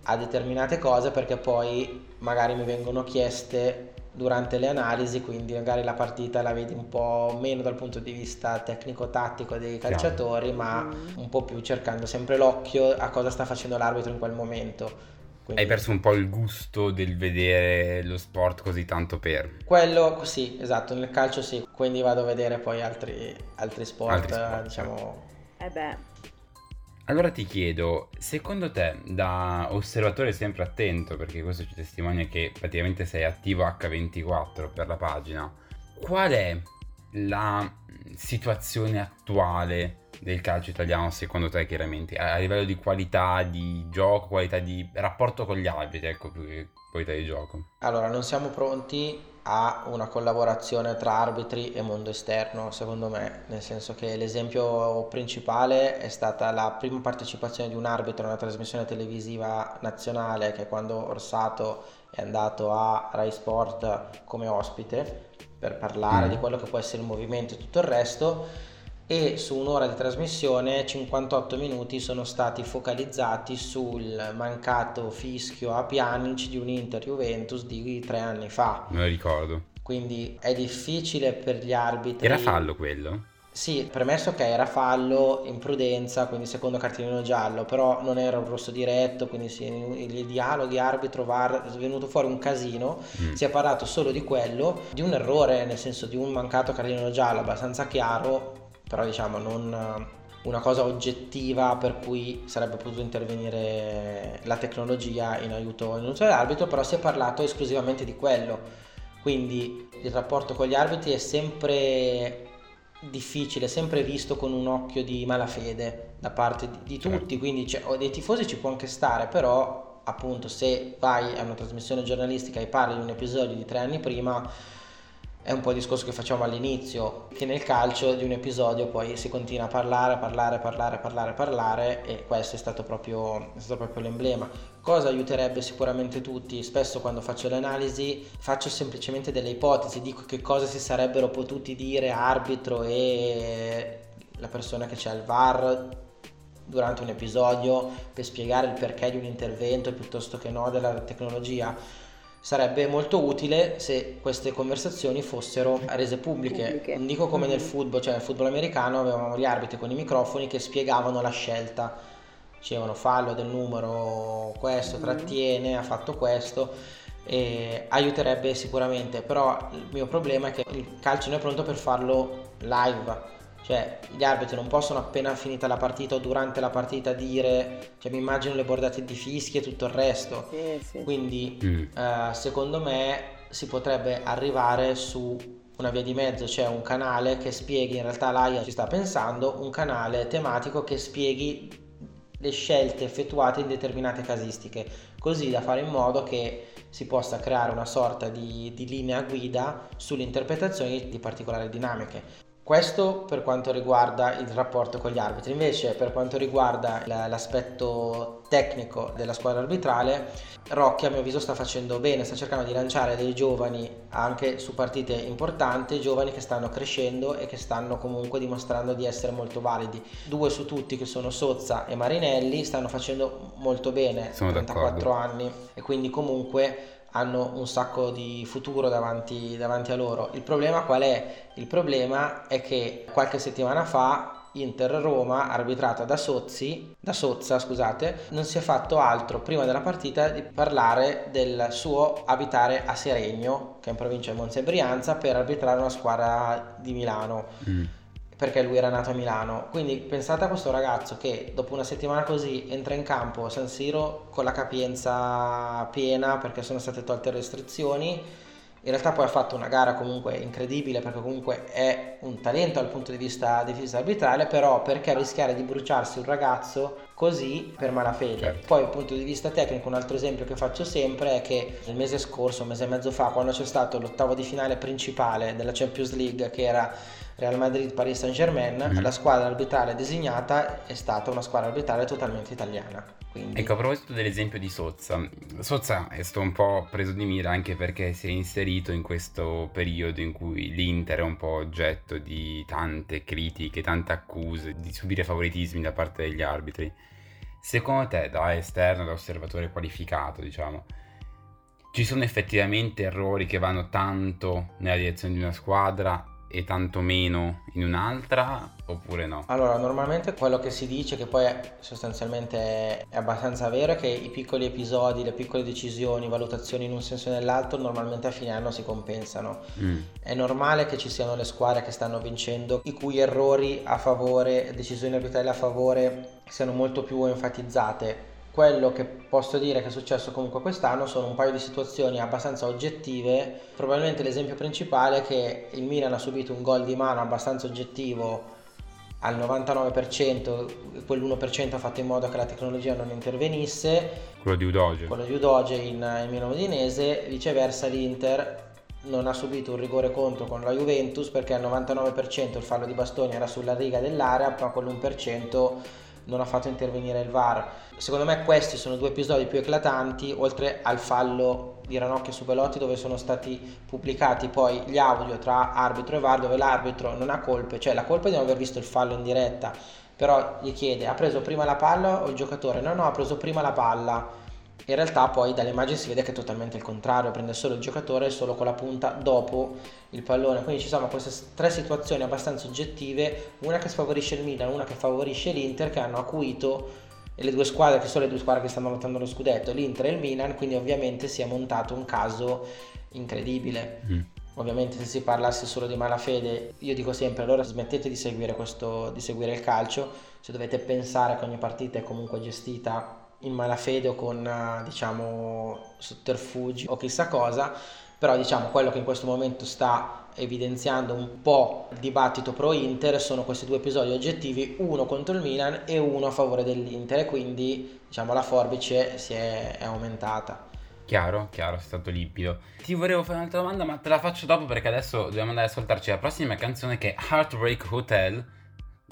a determinate cose perché poi magari mi vengono chieste durante le analisi, quindi magari la partita la vedi un po' meno dal punto di vista tecnico-tattico dei Chiaro. calciatori, ma Mm. un po' più cercando sempre l'occhio a cosa sta facendo l'arbitro in quel momento. Quindi Hai perso un po' il gusto del vedere lo sport così tanto per. Quello sì, esatto, nel calcio sì, quindi vado a vedere poi altri, altri sport, Altri sport, diciamo... Eh beh, Allora ti chiedo, secondo te, da osservatore sempre attento, perché questo ci testimonia che praticamente sei attivo H24 per la pagina, qual è la situazione attuale del calcio italiano secondo te chiaramente? A livello di qualità di gioco, qualità di rapporto con gli arbitri, ecco più che qualità di gioco. Allora, non siamo pronti a una collaborazione tra arbitri e mondo esterno, secondo me, nel senso che l'esempio principale è stata la prima partecipazione di un arbitro a una trasmissione televisiva nazionale, che è quando Orsato è andato a Rai Sport come ospite per parlare Mm. di quello che può essere il movimento e tutto il resto e su un'ora di trasmissione 58 minuti sono stati focalizzati sul mancato fischio a Pjanic di un Inter Juventus di tre anni fa. Me lo ricordo. Quindi è difficile per gli arbitri. Era fallo quello? Sì, premesso che era fallo, imprudenza, quindi secondo cartellino giallo, però non era un rosso diretto, quindi sì, i dialoghi arbitro-VAR è venuto fuori un casino, Mm. si è parlato solo di quello, di un errore, nel senso di un mancato cartellino giallo abbastanza chiaro, però diciamo non eh, una cosa oggettiva per cui sarebbe potuto intervenire la tecnologia in aiuto, in aiuto dell'arbitro, però si è parlato esclusivamente di quello. Quindi il rapporto con gli arbitri è sempre difficile, sempre visto con un occhio di malafede da parte di, di Certo. tutti, quindi cioè, o dei tifosi ci può anche stare, però appunto se vai a una trasmissione giornalistica e parli di un episodio di tre anni prima è un po' il discorso che facciamo all'inizio, che nel calcio di un episodio poi si continua a parlare, parlare, parlare, parlare, parlare e questo è stato proprio, è stato proprio l'emblema. Cosa aiuterebbe sicuramente tutti? Spesso quando faccio le analisi faccio semplicemente delle ipotesi, dico che cosa si sarebbero potuti dire arbitro e la persona che c'è al VAR durante un episodio per spiegare il perché di un intervento piuttosto che no della tecnologia. Sarebbe molto utile se queste conversazioni fossero rese pubbliche. Pubbliche. Non dico come nel Mhm. football, cioè nel football americano avevamo gli arbitri con i microfoni che spiegavano la scelta. Dicevano fallo del numero questo, Mhm. trattiene, ha fatto questo e aiuterebbe sicuramente, però il mio problema è che il calcio non è pronto per farlo live. Cioè, gli arbitri non possono appena finita la partita o durante la partita dire, cioè mi immagino le bordate di fischi e tutto il resto. Sì, sì. Quindi Mm. eh, secondo me si potrebbe arrivare su una via di mezzo, cioè un canale che spieghi, in realtà l'AIA ci sta pensando, un canale tematico che spieghi le scelte effettuate in determinate casistiche, così da fare in modo che si possa creare una sorta di, di linea guida sulle interpretazioni di particolari dinamiche. Questo per quanto riguarda il rapporto con gli arbitri, invece per quanto riguarda la- l'aspetto tecnico della squadra arbitrale, Rocchi a mio avviso sta facendo bene, sta cercando di lanciare dei giovani anche su partite importanti, giovani che stanno crescendo e che stanno comunque dimostrando di essere molto validi. Due su tutti che sono Sozza e Marinelli stanno facendo molto bene, Sono 34 d'accordo. anni e quindi comunque hanno un sacco di futuro davanti, davanti a loro. Il problema qual è? Il problema è che qualche settimana fa Inter-Roma, arbitrata da Sozzi, da Sozza, scusate, non si è fatto altro prima della partita di parlare del suo abitare a Seregno, che è in provincia di Monza e Brianza, per arbitrare una squadra di Milano Mm. Perché lui era nato a Milano. Quindi pensate a questo ragazzo che dopo una settimana così entra in campo a San Siro con la capienza piena perché sono state tolte le restrizioni. In realtà poi ha fatto una gara comunque incredibile perché comunque è un talento dal punto di vista, di vista arbitrale, però perché rischiare di bruciarsi un ragazzo così per malafede? Certo. Poi dal punto di vista tecnico un altro esempio che faccio sempre è che il mese scorso, un mese e mezzo fa, quando c'è stato l'ottavo di finale principale della Champions League che era Real Madrid Paris Saint Germain, Mhm. la squadra arbitrale designata è stata una squadra arbitrale totalmente italiana. Quindi Ecco, a proposito dell'esempio di Sozza, Sozza è stato un po' preso di mira anche perché si è inserito in questo periodo in cui l'Inter è un po' oggetto di tante critiche, tante accuse, di subire favoritismi da parte degli arbitri. Secondo te, da esterno, da osservatore qualificato, diciamo, ci sono effettivamente errori che vanno tanto nella direzione di una squadra e tanto meno in un'altra, oppure no? Allora, normalmente quello che si dice, che poi sostanzialmente è abbastanza vero, è che i piccoli episodi, le piccole decisioni, valutazioni in un senso o nell'altro, normalmente a fine anno si compensano. Mm. È normale che ci siano le squadre che stanno vincendo, i cui errori a favore, decisioni arbitrali a favore siano molto più enfatizzate. Quello che posso dire che è successo comunque quest'anno sono un paio di situazioni abbastanza oggettive. Probabilmente l'esempio principale è che il Milan ha subito un gol di mano abbastanza oggettivo al 99%, quell'1% ha fatto in modo che la tecnologia non intervenisse, Quello di Udoge. quello di Udoge in, in Milan Udinese, viceversa l'Inter non ha subito un rigore contro con la Juventus perché al 99% il fallo di Bastoni era sulla riga dell'area, ma quell'1% non ha fatto intervenire il VAR. Secondo me questi sono due episodi più eclatanti, oltre al fallo di Ranocchio su Belotti dove sono stati pubblicati poi gli audio tra arbitro e VAR dove l'arbitro non ha colpe, cioè la colpa è di non aver visto il fallo in diretta, però gli chiede ha preso prima la palla o il giocatore? No, no, ha preso prima la palla. In realtà poi dalle immagini si vede che è totalmente il contrario, prende solo il giocatore solo con la punta dopo il pallone. Quindi ci sono queste tre situazioni abbastanza oggettive, una che sfavorisce il Milan, una che favorisce l'Inter, che hanno acuito e le due squadre che sono le due squadre che stanno lottando lo scudetto, l'Inter e il Milan, quindi ovviamente si è montato un caso incredibile. Mm. Ovviamente se si parlasse solo di malafede, io dico sempre allora smettete di seguire, questo, di seguire il calcio, se dovete pensare che ogni partita è comunque gestita in malafede o con eh, diciamo sotterfugi o chissà cosa, però diciamo quello che in questo momento sta evidenziando un po' il dibattito pro Inter sono questi due episodi oggettivi, uno contro il Milan e uno a favore dell'Inter e quindi diciamo la forbice si è, è aumentata. Chiaro, chiaro, è stato limpido. Ti volevo fare un'altra domanda, ma te la faccio dopo perché adesso dobbiamo andare ad ascoltarci la prossima canzone che è Heartbreak Hotel,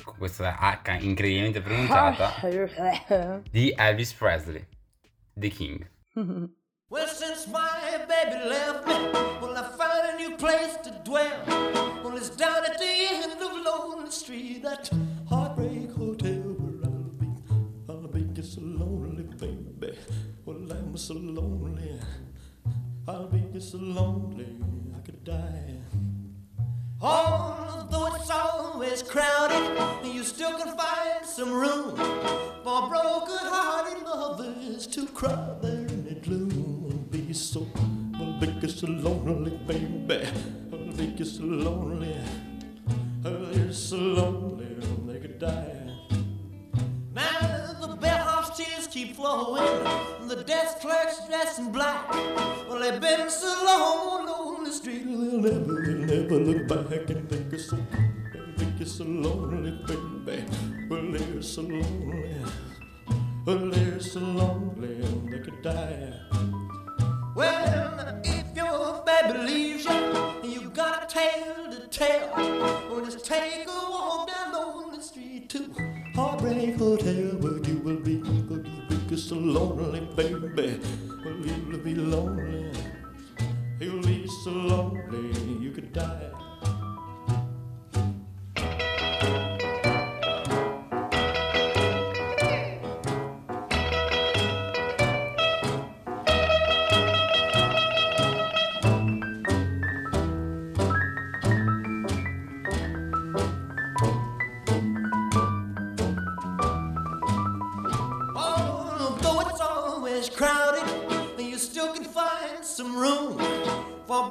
con questa H incredibilmente pronunciata, di Elvis Presley, The King. Well, since my baby left me, well, I found a new place to dwell. Well, it's down at the end of Lonely Street, that heartbreak hotel where I'll be. I'll be just so lonely, baby. Well, I'm so lonely. I'll be just so lonely, I could die. Although it's always crowded, you still can find some room for broken-hearted lovers to cry there in the gloom. Be so, I'll be just so lonely, baby. I'll be just so lonely. I'll be so lonely, they could die. Keep flowing, the desk clerk's dressed in black. Well, they've been so long on the street, they'll never, they'll never look back and think it's so, think it's so lonely, baby. Well, they're so lonely, well, they're so lonely, they could die. Well, if your baby leaves you, you got a tale to tell. Well, just take a walk down Lonely Street to Heartbreak Hotel, where you will be, you will be so lonely, baby. Well, you'll be lonely, you'll be so lonely, you could die.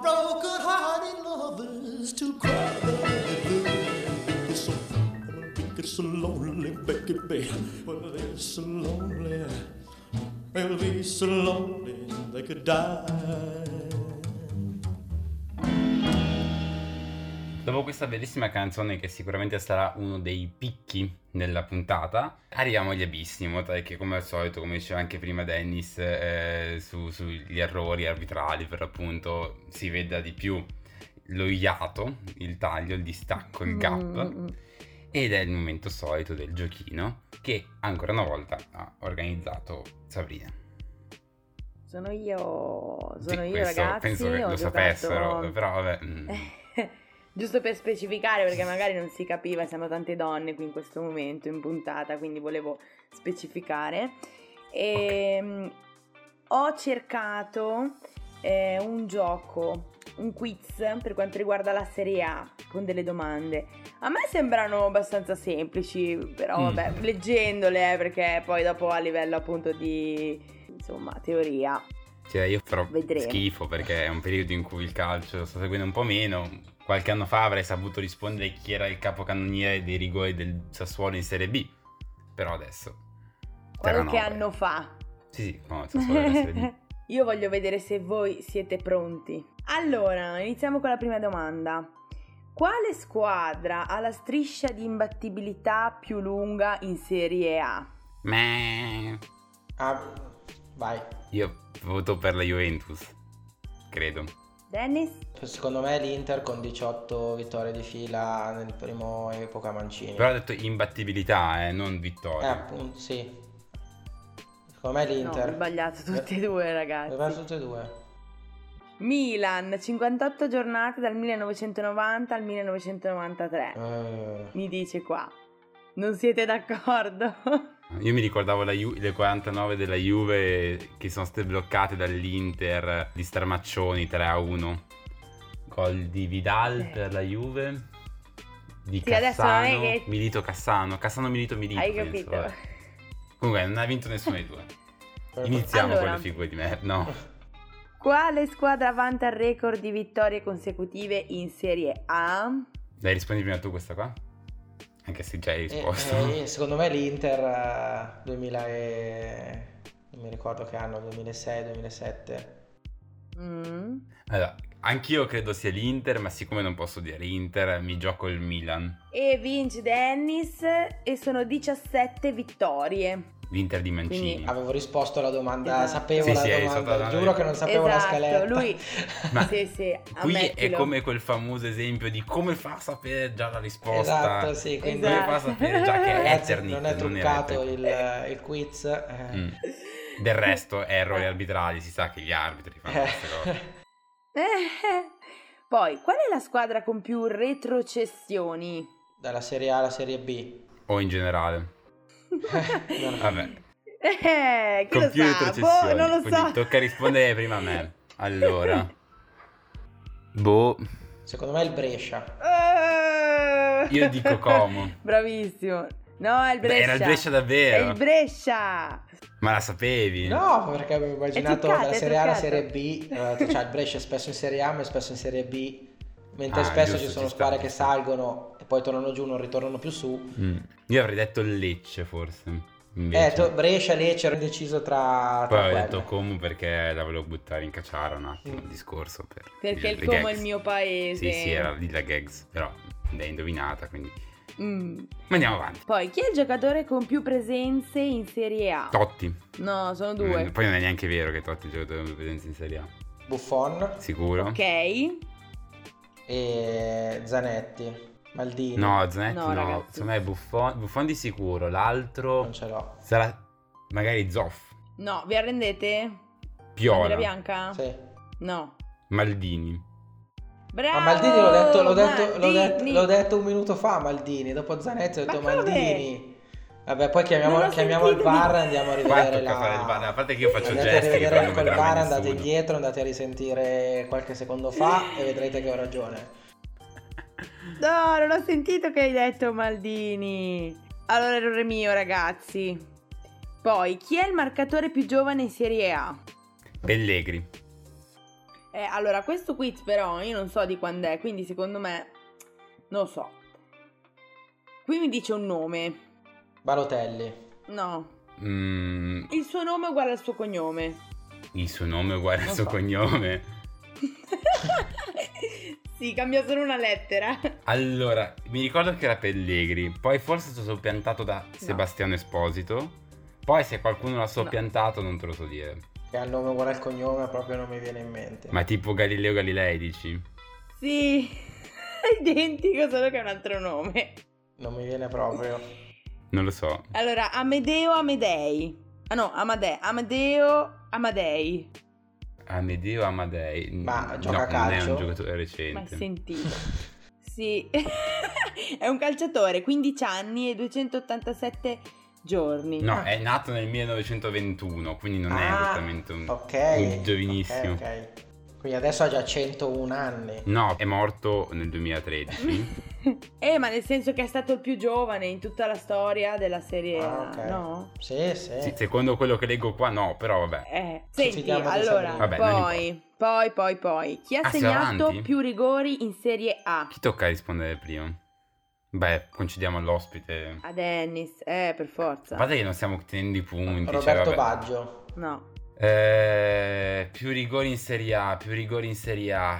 Broken-hearted lovers to cry. It's so, it's so lonely, baby. Well, they're so lonely. They'll be so lonely they could die. Dopo questa bellissima canzone che sicuramente sarà uno dei picchi della puntata, arriviamo agli abissi, in modo che come al solito, come diceva anche prima Dennis, eh, su- sugli errori arbitrali per l'appunto si veda di più lo iato, il taglio, il distacco, il gap. Mm, mm. Ed è il momento solito del giochino che ancora una volta ha organizzato Sabrina. Sono io, Sì, sono io questo ragazzi. penso che lo giocato- sapessero, però vabbè. Giusto per specificare, perché magari non si capiva, siamo tante donne qui in questo momento in puntata, quindi volevo specificare. E, Ho cercato eh, un gioco, un quiz per quanto riguarda la Serie A con delle domande. A me sembrano abbastanza semplici, però Mm. vabbè, leggendole, eh, perché poi dopo a livello appunto di insomma teoria Cioè, io farò Vedremo. schifo perché è un periodo in cui il calcio sto seguendo un po' meno. Qualche anno fa avrei saputo rispondere chi era il capocannoniere dei rigori del Sassuolo in Serie B. Però adesso. qualche anno fa. Sì, sì, no, il Sassuolo era in Serie B. Io voglio vedere se voi siete pronti. Allora, iniziamo con la prima domanda. Quale squadra ha la striscia di imbattibilità più lunga in Serie A? Meh. Ah, vai. Io voto per la Juventus. Credo. Dennis? Secondo me l'Inter con 18 vittorie di fila nel primo epoca Mancini. Però ho detto imbattibilità, eh, non Eh, vittoria. appunto, sì. Secondo me No, ho l'Inter. sbagliato tutti e due, ragazzi. vanno tutte e due. Milan, 58 giornate dal 1990 al 1993. Eh, Mi dice qua. Non siete d'accordo? Io mi ricordavo la Ju- le 49 della Juve che sono state bloccate dall'Inter di Starmaccioni 3 a 1. Gol di Vidal Eh. per la Juve. Di Sì, Cassano, che- Milito Cassano, Cassano Milito Milito. Hai penso, capito? vabbè. Comunque non ha vinto nessuno dei due. Iniziamo Allora. con le figure di me. No. Quale squadra vanta il record di vittorie consecutive in Serie A? Dai, rispondi prima tu questa qua? Anche se già hai Eh, risposto. eh, secondo me l'Inter eh, 2000 e... non mi ricordo che anno, 2006-2007. Mm. Allora, anch'io credo sia l'Inter, ma siccome non posso dire Inter, mi gioco il Milan. E vince Dennis e sono 17 vittorie. L'Inter di Mancini. Quindi- Avevo risposto alla domanda, Esatto. sapevo Sì, la sì, domanda, giuro che non sapevo la esatto, scaletta. lui Ma sì, sì, Qui è come quel famoso esempio di come fa a sapere già la risposta. Esatto, sì, quindi Come fa a Esatto. sapere già che è Eternit, non è truccato Eternit. il, il quiz. eh. Mm. Del resto, errori arbitrali, si sa che gli arbitri fanno queste cose. Eh, Poi, qual è la squadra con più retrocessioni? Dalla Serie A alla Serie B. O in generale. Vabbè. Eh, chi Con lo più sa? retrocessioni. Boh, non lo quindi so. tocca rispondere prima a me. Allora. Boh. Secondo me è il Brescia. Eh. Io dico Como. Bravissimo. No, è il Beh, Brescia. era il Brescia davvero. È il Brescia. Ma la sapevi? No, perché avevo immaginato truccato, dalla è Serie A alla. Serie B. eh, cioè il Brescia è spesso in Serie A, ma è spesso in Serie B. Mentre Ah, spesso giusto, ci sono ci squadre che salgono poi tornano giù, non ritornano più su. Mm. Io avrei detto il Lecce forse. Eh, Invece. to- Brescia, Lecce, ero indeciso tra, Poi tra ho quelle. detto Como perché la volevo buttare in cacciara un attimo il Mm. discorso. Per Perché il Como è il mio paese. Sì, sì, era lì la gags, però l'hai indovinata, quindi... Mm. Ma andiamo avanti. Poi, chi è il giocatore con più presenze in Serie A? Totti. No, sono due. Mm, Poi non è neanche vero che Totti gioca con presenza in Serie A. Buffon Sicuro? Ok. e Zanetti, Maldini. No, Zanetti No, no. Secondo me è Buffon, Buffon di sicuro. L'altro Non ce l'ho. sarà magari Zoff. No, vi arrendete? Piola. bianca? Sì. No. Maldini. Bravo! Ma Maldini l'ho detto, l'ho, detto, l'ho, detto, Maldini. l'ho detto un minuto fa, Maldini. Dopo Zanetti ho detto Ma come? Maldini. Vabbè, poi chiamiamo, chiamiamo il VAR e di- andiamo a rivedere la... fare il. A parte che io faccio andate gesti che non VAR, mai andate indietro, andate a risentire qualche secondo fa e vedrete che ho ragione. No, non ho sentito che hai detto Maldini. Allora, errore mio, ragazzi. Poi, chi è il marcatore più giovane in Serie A? Pellegri. Eh, allora, questo quiz però io non so di quando è, quindi secondo me non lo so. Qui mi dice un nome. Balotelli. No, Mm, il suo nome è uguale al suo cognome. il suo nome è uguale al suo so. cognome. sì, cambia solo una lettera. Allora, mi ricordo che era Pellegri, poi forse è stato soppiantato da Sebastiano Esposito. Poi se qualcuno l'ha soppiantato non te lo so dire. Che ha il nome uguale al cognome, proprio non mi viene in mente. Ma tipo Galileo Galilei dici? Sì, è identico, solo che è un altro nome. Non mi viene proprio. Non lo so. Allora, Amedeo Amedei. Ah no, Amade- Amadeo Amadei. Amedeo Amadei. Ma no, gioca a non è calcio? un giocatore Mai recente. sentito. Sì, è un calciatore, 15 anni e 287 giorni. No, Ah. è nato nel 1921, quindi non è Ah, esattamente un, Ok. un giovanissimo. Ok, ok. Quindi adesso ha già 101 anni. No, è morto nel 2013. eh, ma nel senso che è stato il più giovane in tutta la storia della serie Ah, A, ok. no? Sì, sì. Sì, secondo quello che leggo qua no, però vabbè. Eh, Ci senti, allora. Vabbè, poi, poi, poi, poi, chi ha Ah, segnato più rigori in Serie A? Chi tocca rispondere prima? Beh, concediamo all'ospite. A Dennis, eh, per A forza. parte che non stiamo tenendo i punti. cioè, Roberto vabbè. Baggio. No. Eh, più rigori in Serie A, più rigori in Serie A.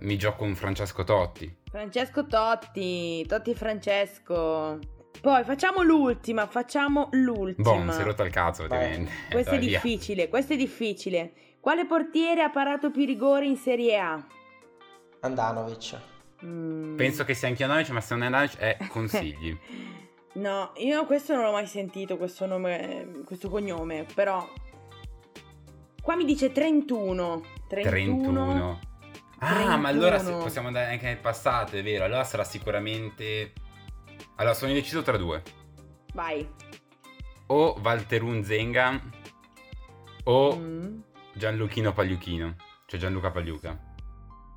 Mi gioco un Francesco Totti. Francesco Totti, Totti Francesco. Poi facciamo l'ultima, facciamo l'ultima. Boh, si è rotto il cazzo, ovviamente. Questo è difficile, questo è difficile. Quale portiere ha parato più rigori in Serie A? Andanovic. Mm. Penso che sia anche Ionovic, ma se non è Ionovic è consigli. No, io questo non l'ho mai sentito, questo nome, questo cognome, però... Qua mi dice 31. 31. 31. Ah, ma allora 31. possiamo andare anche nel passato, è vero. Allora sarà sicuramente... Allora, sono indeciso tra due. Vai. O Valterun Zenga o Mm. Gianluchino Pagliuchino. Cioè Gianluca Pagliuca.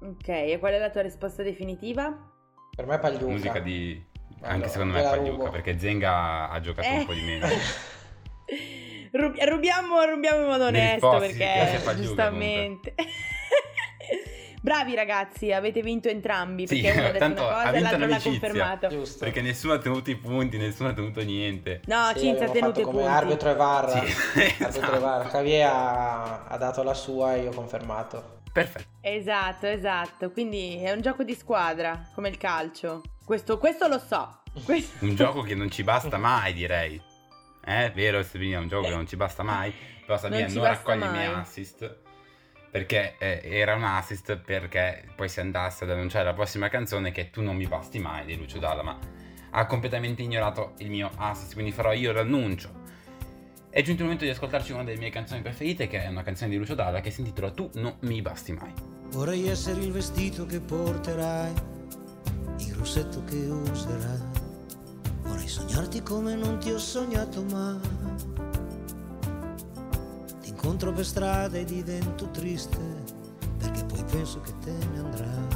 Ok, e qual è la tua risposta definitiva? Per me è Pagliuca. Musica di... Anche Allora, secondo me è Pagliuca, rubo. perché Zenga ha giocato Eh. un po' di meno. Rub- rubiamo, rubiamo in modo onesto perché giustamente. Bravi ragazzi, avete vinto entrambi Sì, perché uno ha detto tanto una ha cosa e vinto l'altro l'ha confermato. Giusto. Perché nessuno ha tenuto i punti, nessuno ha tenuto niente. No, Sì, Cinzia ha tenuto i come punti. arbitro e VAR. Sì, esatto. VAR. Javier ha, ha dato la sua e io ho confermato. Perfetto. Esatto, esatto. Quindi è un gioco di squadra, come il calcio. Questo, questo lo so. Questo- Un gioco che non ci basta mai, direi. Eh, vero, Sabrina, è un gioco che non ci basta mai. Però Sabrina Non non, raccoglie i miei assist. Perché eh, era un assist perché poi si andasse ad annunciare la prossima canzone che Tu non mi basti mai di Lucio Dalla, ma ha completamente ignorato il mio assist, quindi farò io l'annuncio. È giunto il momento di ascoltarci una delle mie canzoni preferite, che è una canzone di Lucio Dalla che si intitola Tu non mi basti mai. Vorrei essere il vestito che porterai, il rossetto che userai. Vorrei sognarti come non ti ho sognato mai. Ti incontro per strada e divento triste, perché poi penso che te ne andrai.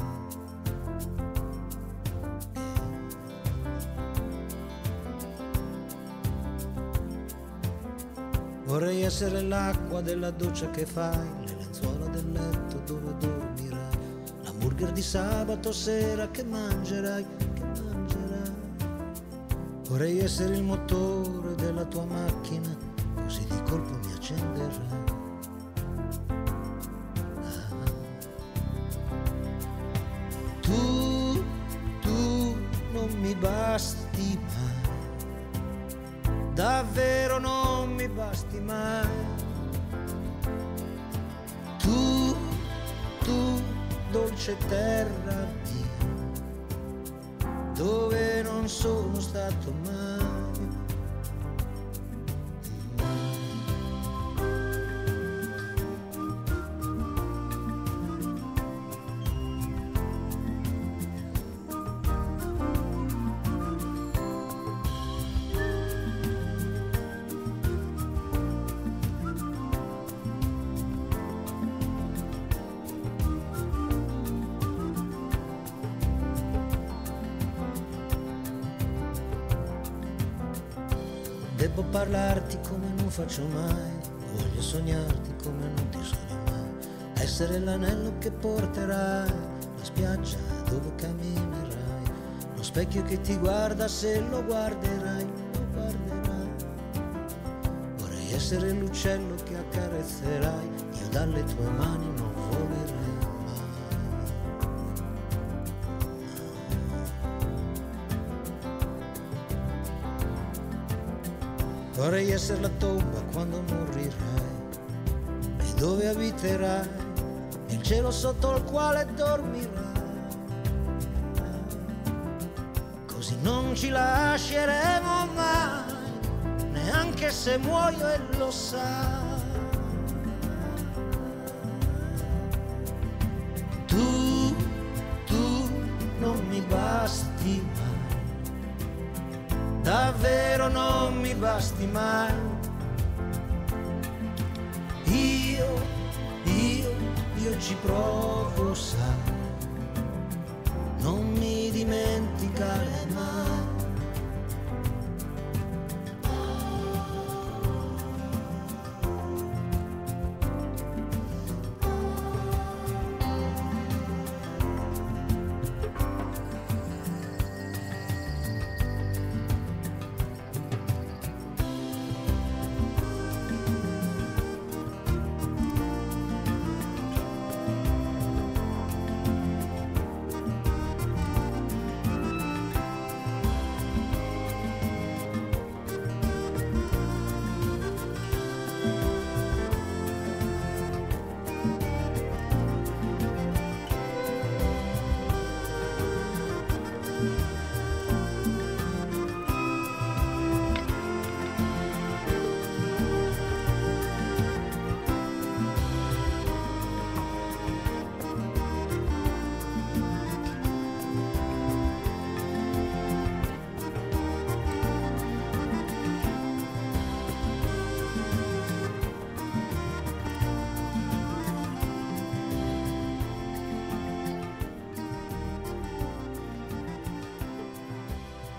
Vorrei essere l'acqua della doccia che fai, le lenzuola del letto dove dormirai, l'hamburger di sabato sera che mangerai. Vorrei essere il motore della tua macchina, così di colpo mi accenderai. Ah. Tu, tu non mi basti mai, davvero non mi basti mai. Tu, tu, dolce terra dove non sono stato mai. Parlarti come non faccio mai, voglio sognarti come non ti sogno mai, essere l'anello che porterai, la spiaggia dove camminerai, lo specchio che ti guarda se lo guarderai, lo guarderai. Vorrei essere l'uccello che accarezzerai, io dalle tue mani essere la tomba quando morirai e dove abiterai, il cielo sotto il quale dormirai. Così non ci lasceremo mai, neanche se muoio e lo sai.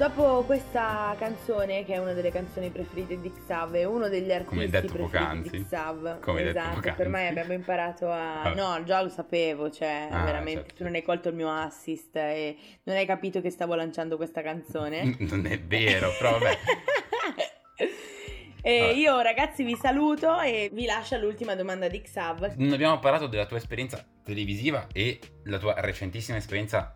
Dopo questa canzone, che è una delle canzoni preferite di Xav, è uno degli artisti detto preferiti poc'anzi. di Xav. Come detto esatto, poc'anzi. per me abbiamo imparato a... Vabbè. No, già lo sapevo, cioè, Ah, veramente, certo. tu non hai colto il mio assist e non hai capito che stavo lanciando questa canzone. Non è vero, però vabbè. e io ragazzi vi saluto e vi lascio all'ultima domanda di Xav. Non abbiamo parlato della tua esperienza televisiva e la tua recentissima esperienza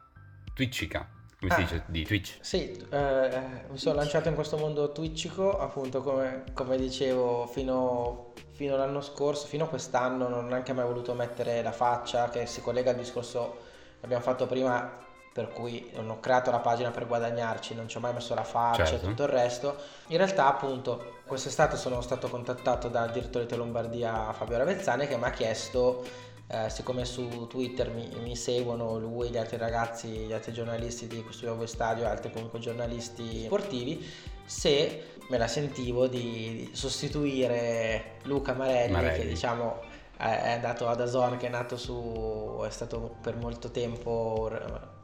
twitchica, come si Ah. dice, di Twitch. Sì, eh, mi sono lanciato in questo mondo twitchico, appunto come, come dicevo, fino, fino all'anno scorso, fino a quest'anno non ho neanche mai voluto mettere la faccia, che si collega al discorso che abbiamo fatto prima, per cui non ho creato la pagina per guadagnarci, non ci ho mai messo la faccia e Certo. tutto il resto. In realtà, appunto, quest'estate sono stato contattato dal direttore di Lombardia Fabio Ravezzani che mi ha chiesto eh, siccome su Twitter mi, mi seguono lui, gli altri ragazzi, gli altri giornalisti di questo nuovo stadio, altri comunque giornalisti sportivi, se me la sentivo di sostituire Luca Marelli, Marelli. che diciamo è andato ad Azon, che è nato su, è stato per molto tempo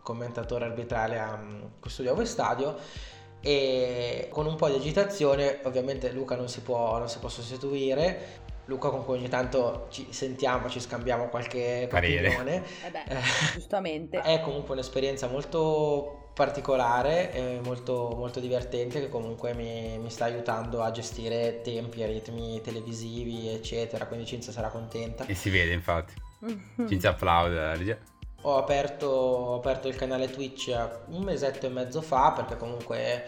commentatore arbitrale a mm, questo nuovo stadio e con un po' di agitazione ovviamente Luca non si può, non si può sostituire Luca con cui ogni tanto ci sentiamo, ci scambiamo qualche Parere. opinione Eh beh, Eh, giustamente. è comunque un'esperienza molto particolare e molto, molto divertente che comunque mi, mi sta aiutando a gestire tempi e ritmi televisivi eccetera quindi Cinzia sarà contenta E si vede infatti. Cinzia applaude ho aperto, ho aperto il canale Twitch un mesetto e mezzo fa perché comunque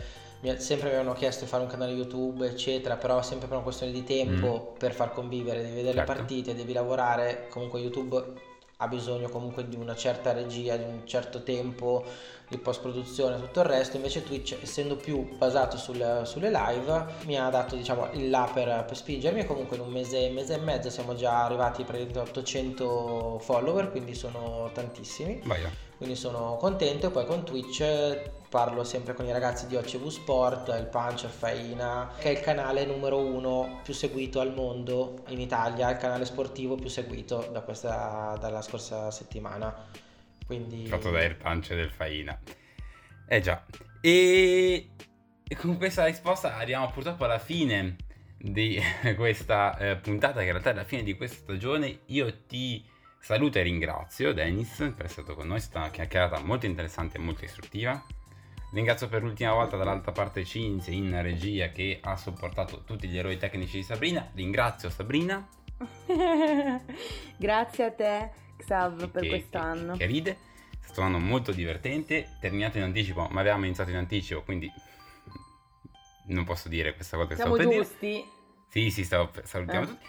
sempre mi avevano chiesto di fare un canale YouTube eccetera però sempre per una questione di tempo per far convivere devi vedere Certo. le partite devi lavorare comunque YouTube ha bisogno comunque di una certa regia di un certo tempo di post produzione e tutto il resto invece Twitch essendo più basato sul- sulle live mi ha dato diciamo il là per, per spingermi e comunque in un mese mese e mezzo siamo già arrivati praticamente a 800 follower quindi sono tantissimi là. Quindi sono contento e poi con Twitch eh, parlo sempre con i ragazzi di OCV Sport, il Puncher Faina, che è il canale numero uno più seguito al mondo in Italia, il canale sportivo più seguito da questa, dalla scorsa settimana. Quindi Fatto da Air Punch del Faina. Eh già. E... e con questa risposta arriviamo purtroppo alla fine di questa eh, puntata, che in realtà è la fine di questa stagione. Io ti saluto e ringrazio, Dennis, per essere stato con noi. È stata una chiacchierata molto interessante e molto istruttiva. Ringrazio per l'ultima volta dall'altra parte Cinzia in regia che ha sopportato tutti gli errori tecnici di Sabrina. Ringrazio Sabrina Grazie a te, Xav, per che- quest'anno. che ride. È stato un anno molto divertente, terminato in anticipo, ma avevamo iniziato in anticipo, quindi non posso dire questa cosa che Siamo stavo per dire. giusti? Sì, sì, stavo per- salutiamo Eh. tutti.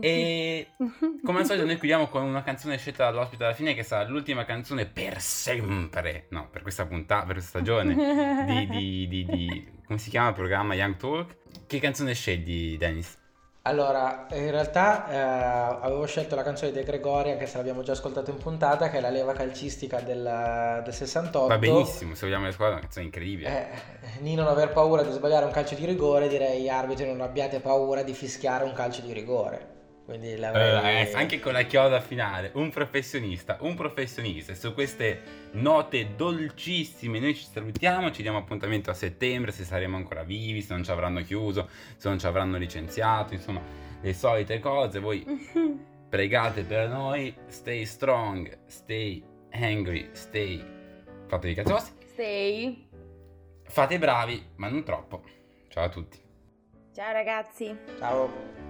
E come al solito noi chiudiamo con una canzone scelta dall'ospite alla fine che sarà l'ultima canzone per sempre, no, per questa puntata, per questa stagione di, di- di- di- come si chiama il programma Young Talk. Che canzone scegli, Dennis? Allora, in realtà eh, avevo scelto la canzone di De Gregoria, che se l'abbiamo già ascoltato in puntata, che è la leva calcistica del, del 68. Va benissimo, se vogliamo le squadre, è una canzone incredibile. Eh, di non aver paura di sbagliare un calcio di rigore, direi arbitri non abbiate paura di fischiare un calcio di rigore. Quindi l'avrei... Eh, anche con la chioda finale, un professionista, un professionista. E su queste note dolcissime noi ci salutiamo, ci diamo appuntamento a settembre se saremo ancora vivi, se non ci avranno chiuso, se non ci avranno licenziato, insomma, le solite cose. Voi pregate per noi, stay strong, stay angry, stay... Fate i cazzi vostri, Stay. fate bravi, ma non troppo. Ciao a tutti. Ciao ragazzi. Ciao.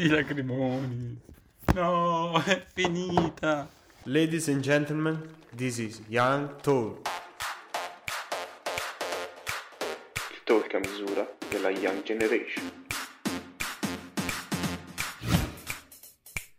I lacrimoni. No, è finita. Ladies and gentlemen, this is Young Talk. Il talk a misura della Young Generation.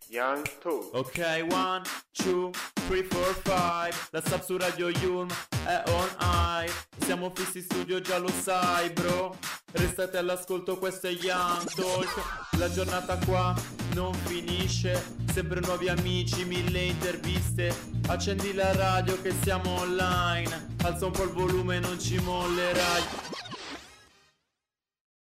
Young Talk. Ok, one, two, three, four, five. La sub su Radio Yulm è on air. Siamo fissi in studio, già lo sai, bro. Restate all'ascolto, questo è Young Talk. La giornata qua non finisce. Sempre nuovi amici, mille interviste. Accendi la radio che siamo online. Alza un po' il volume, non ci mollerai.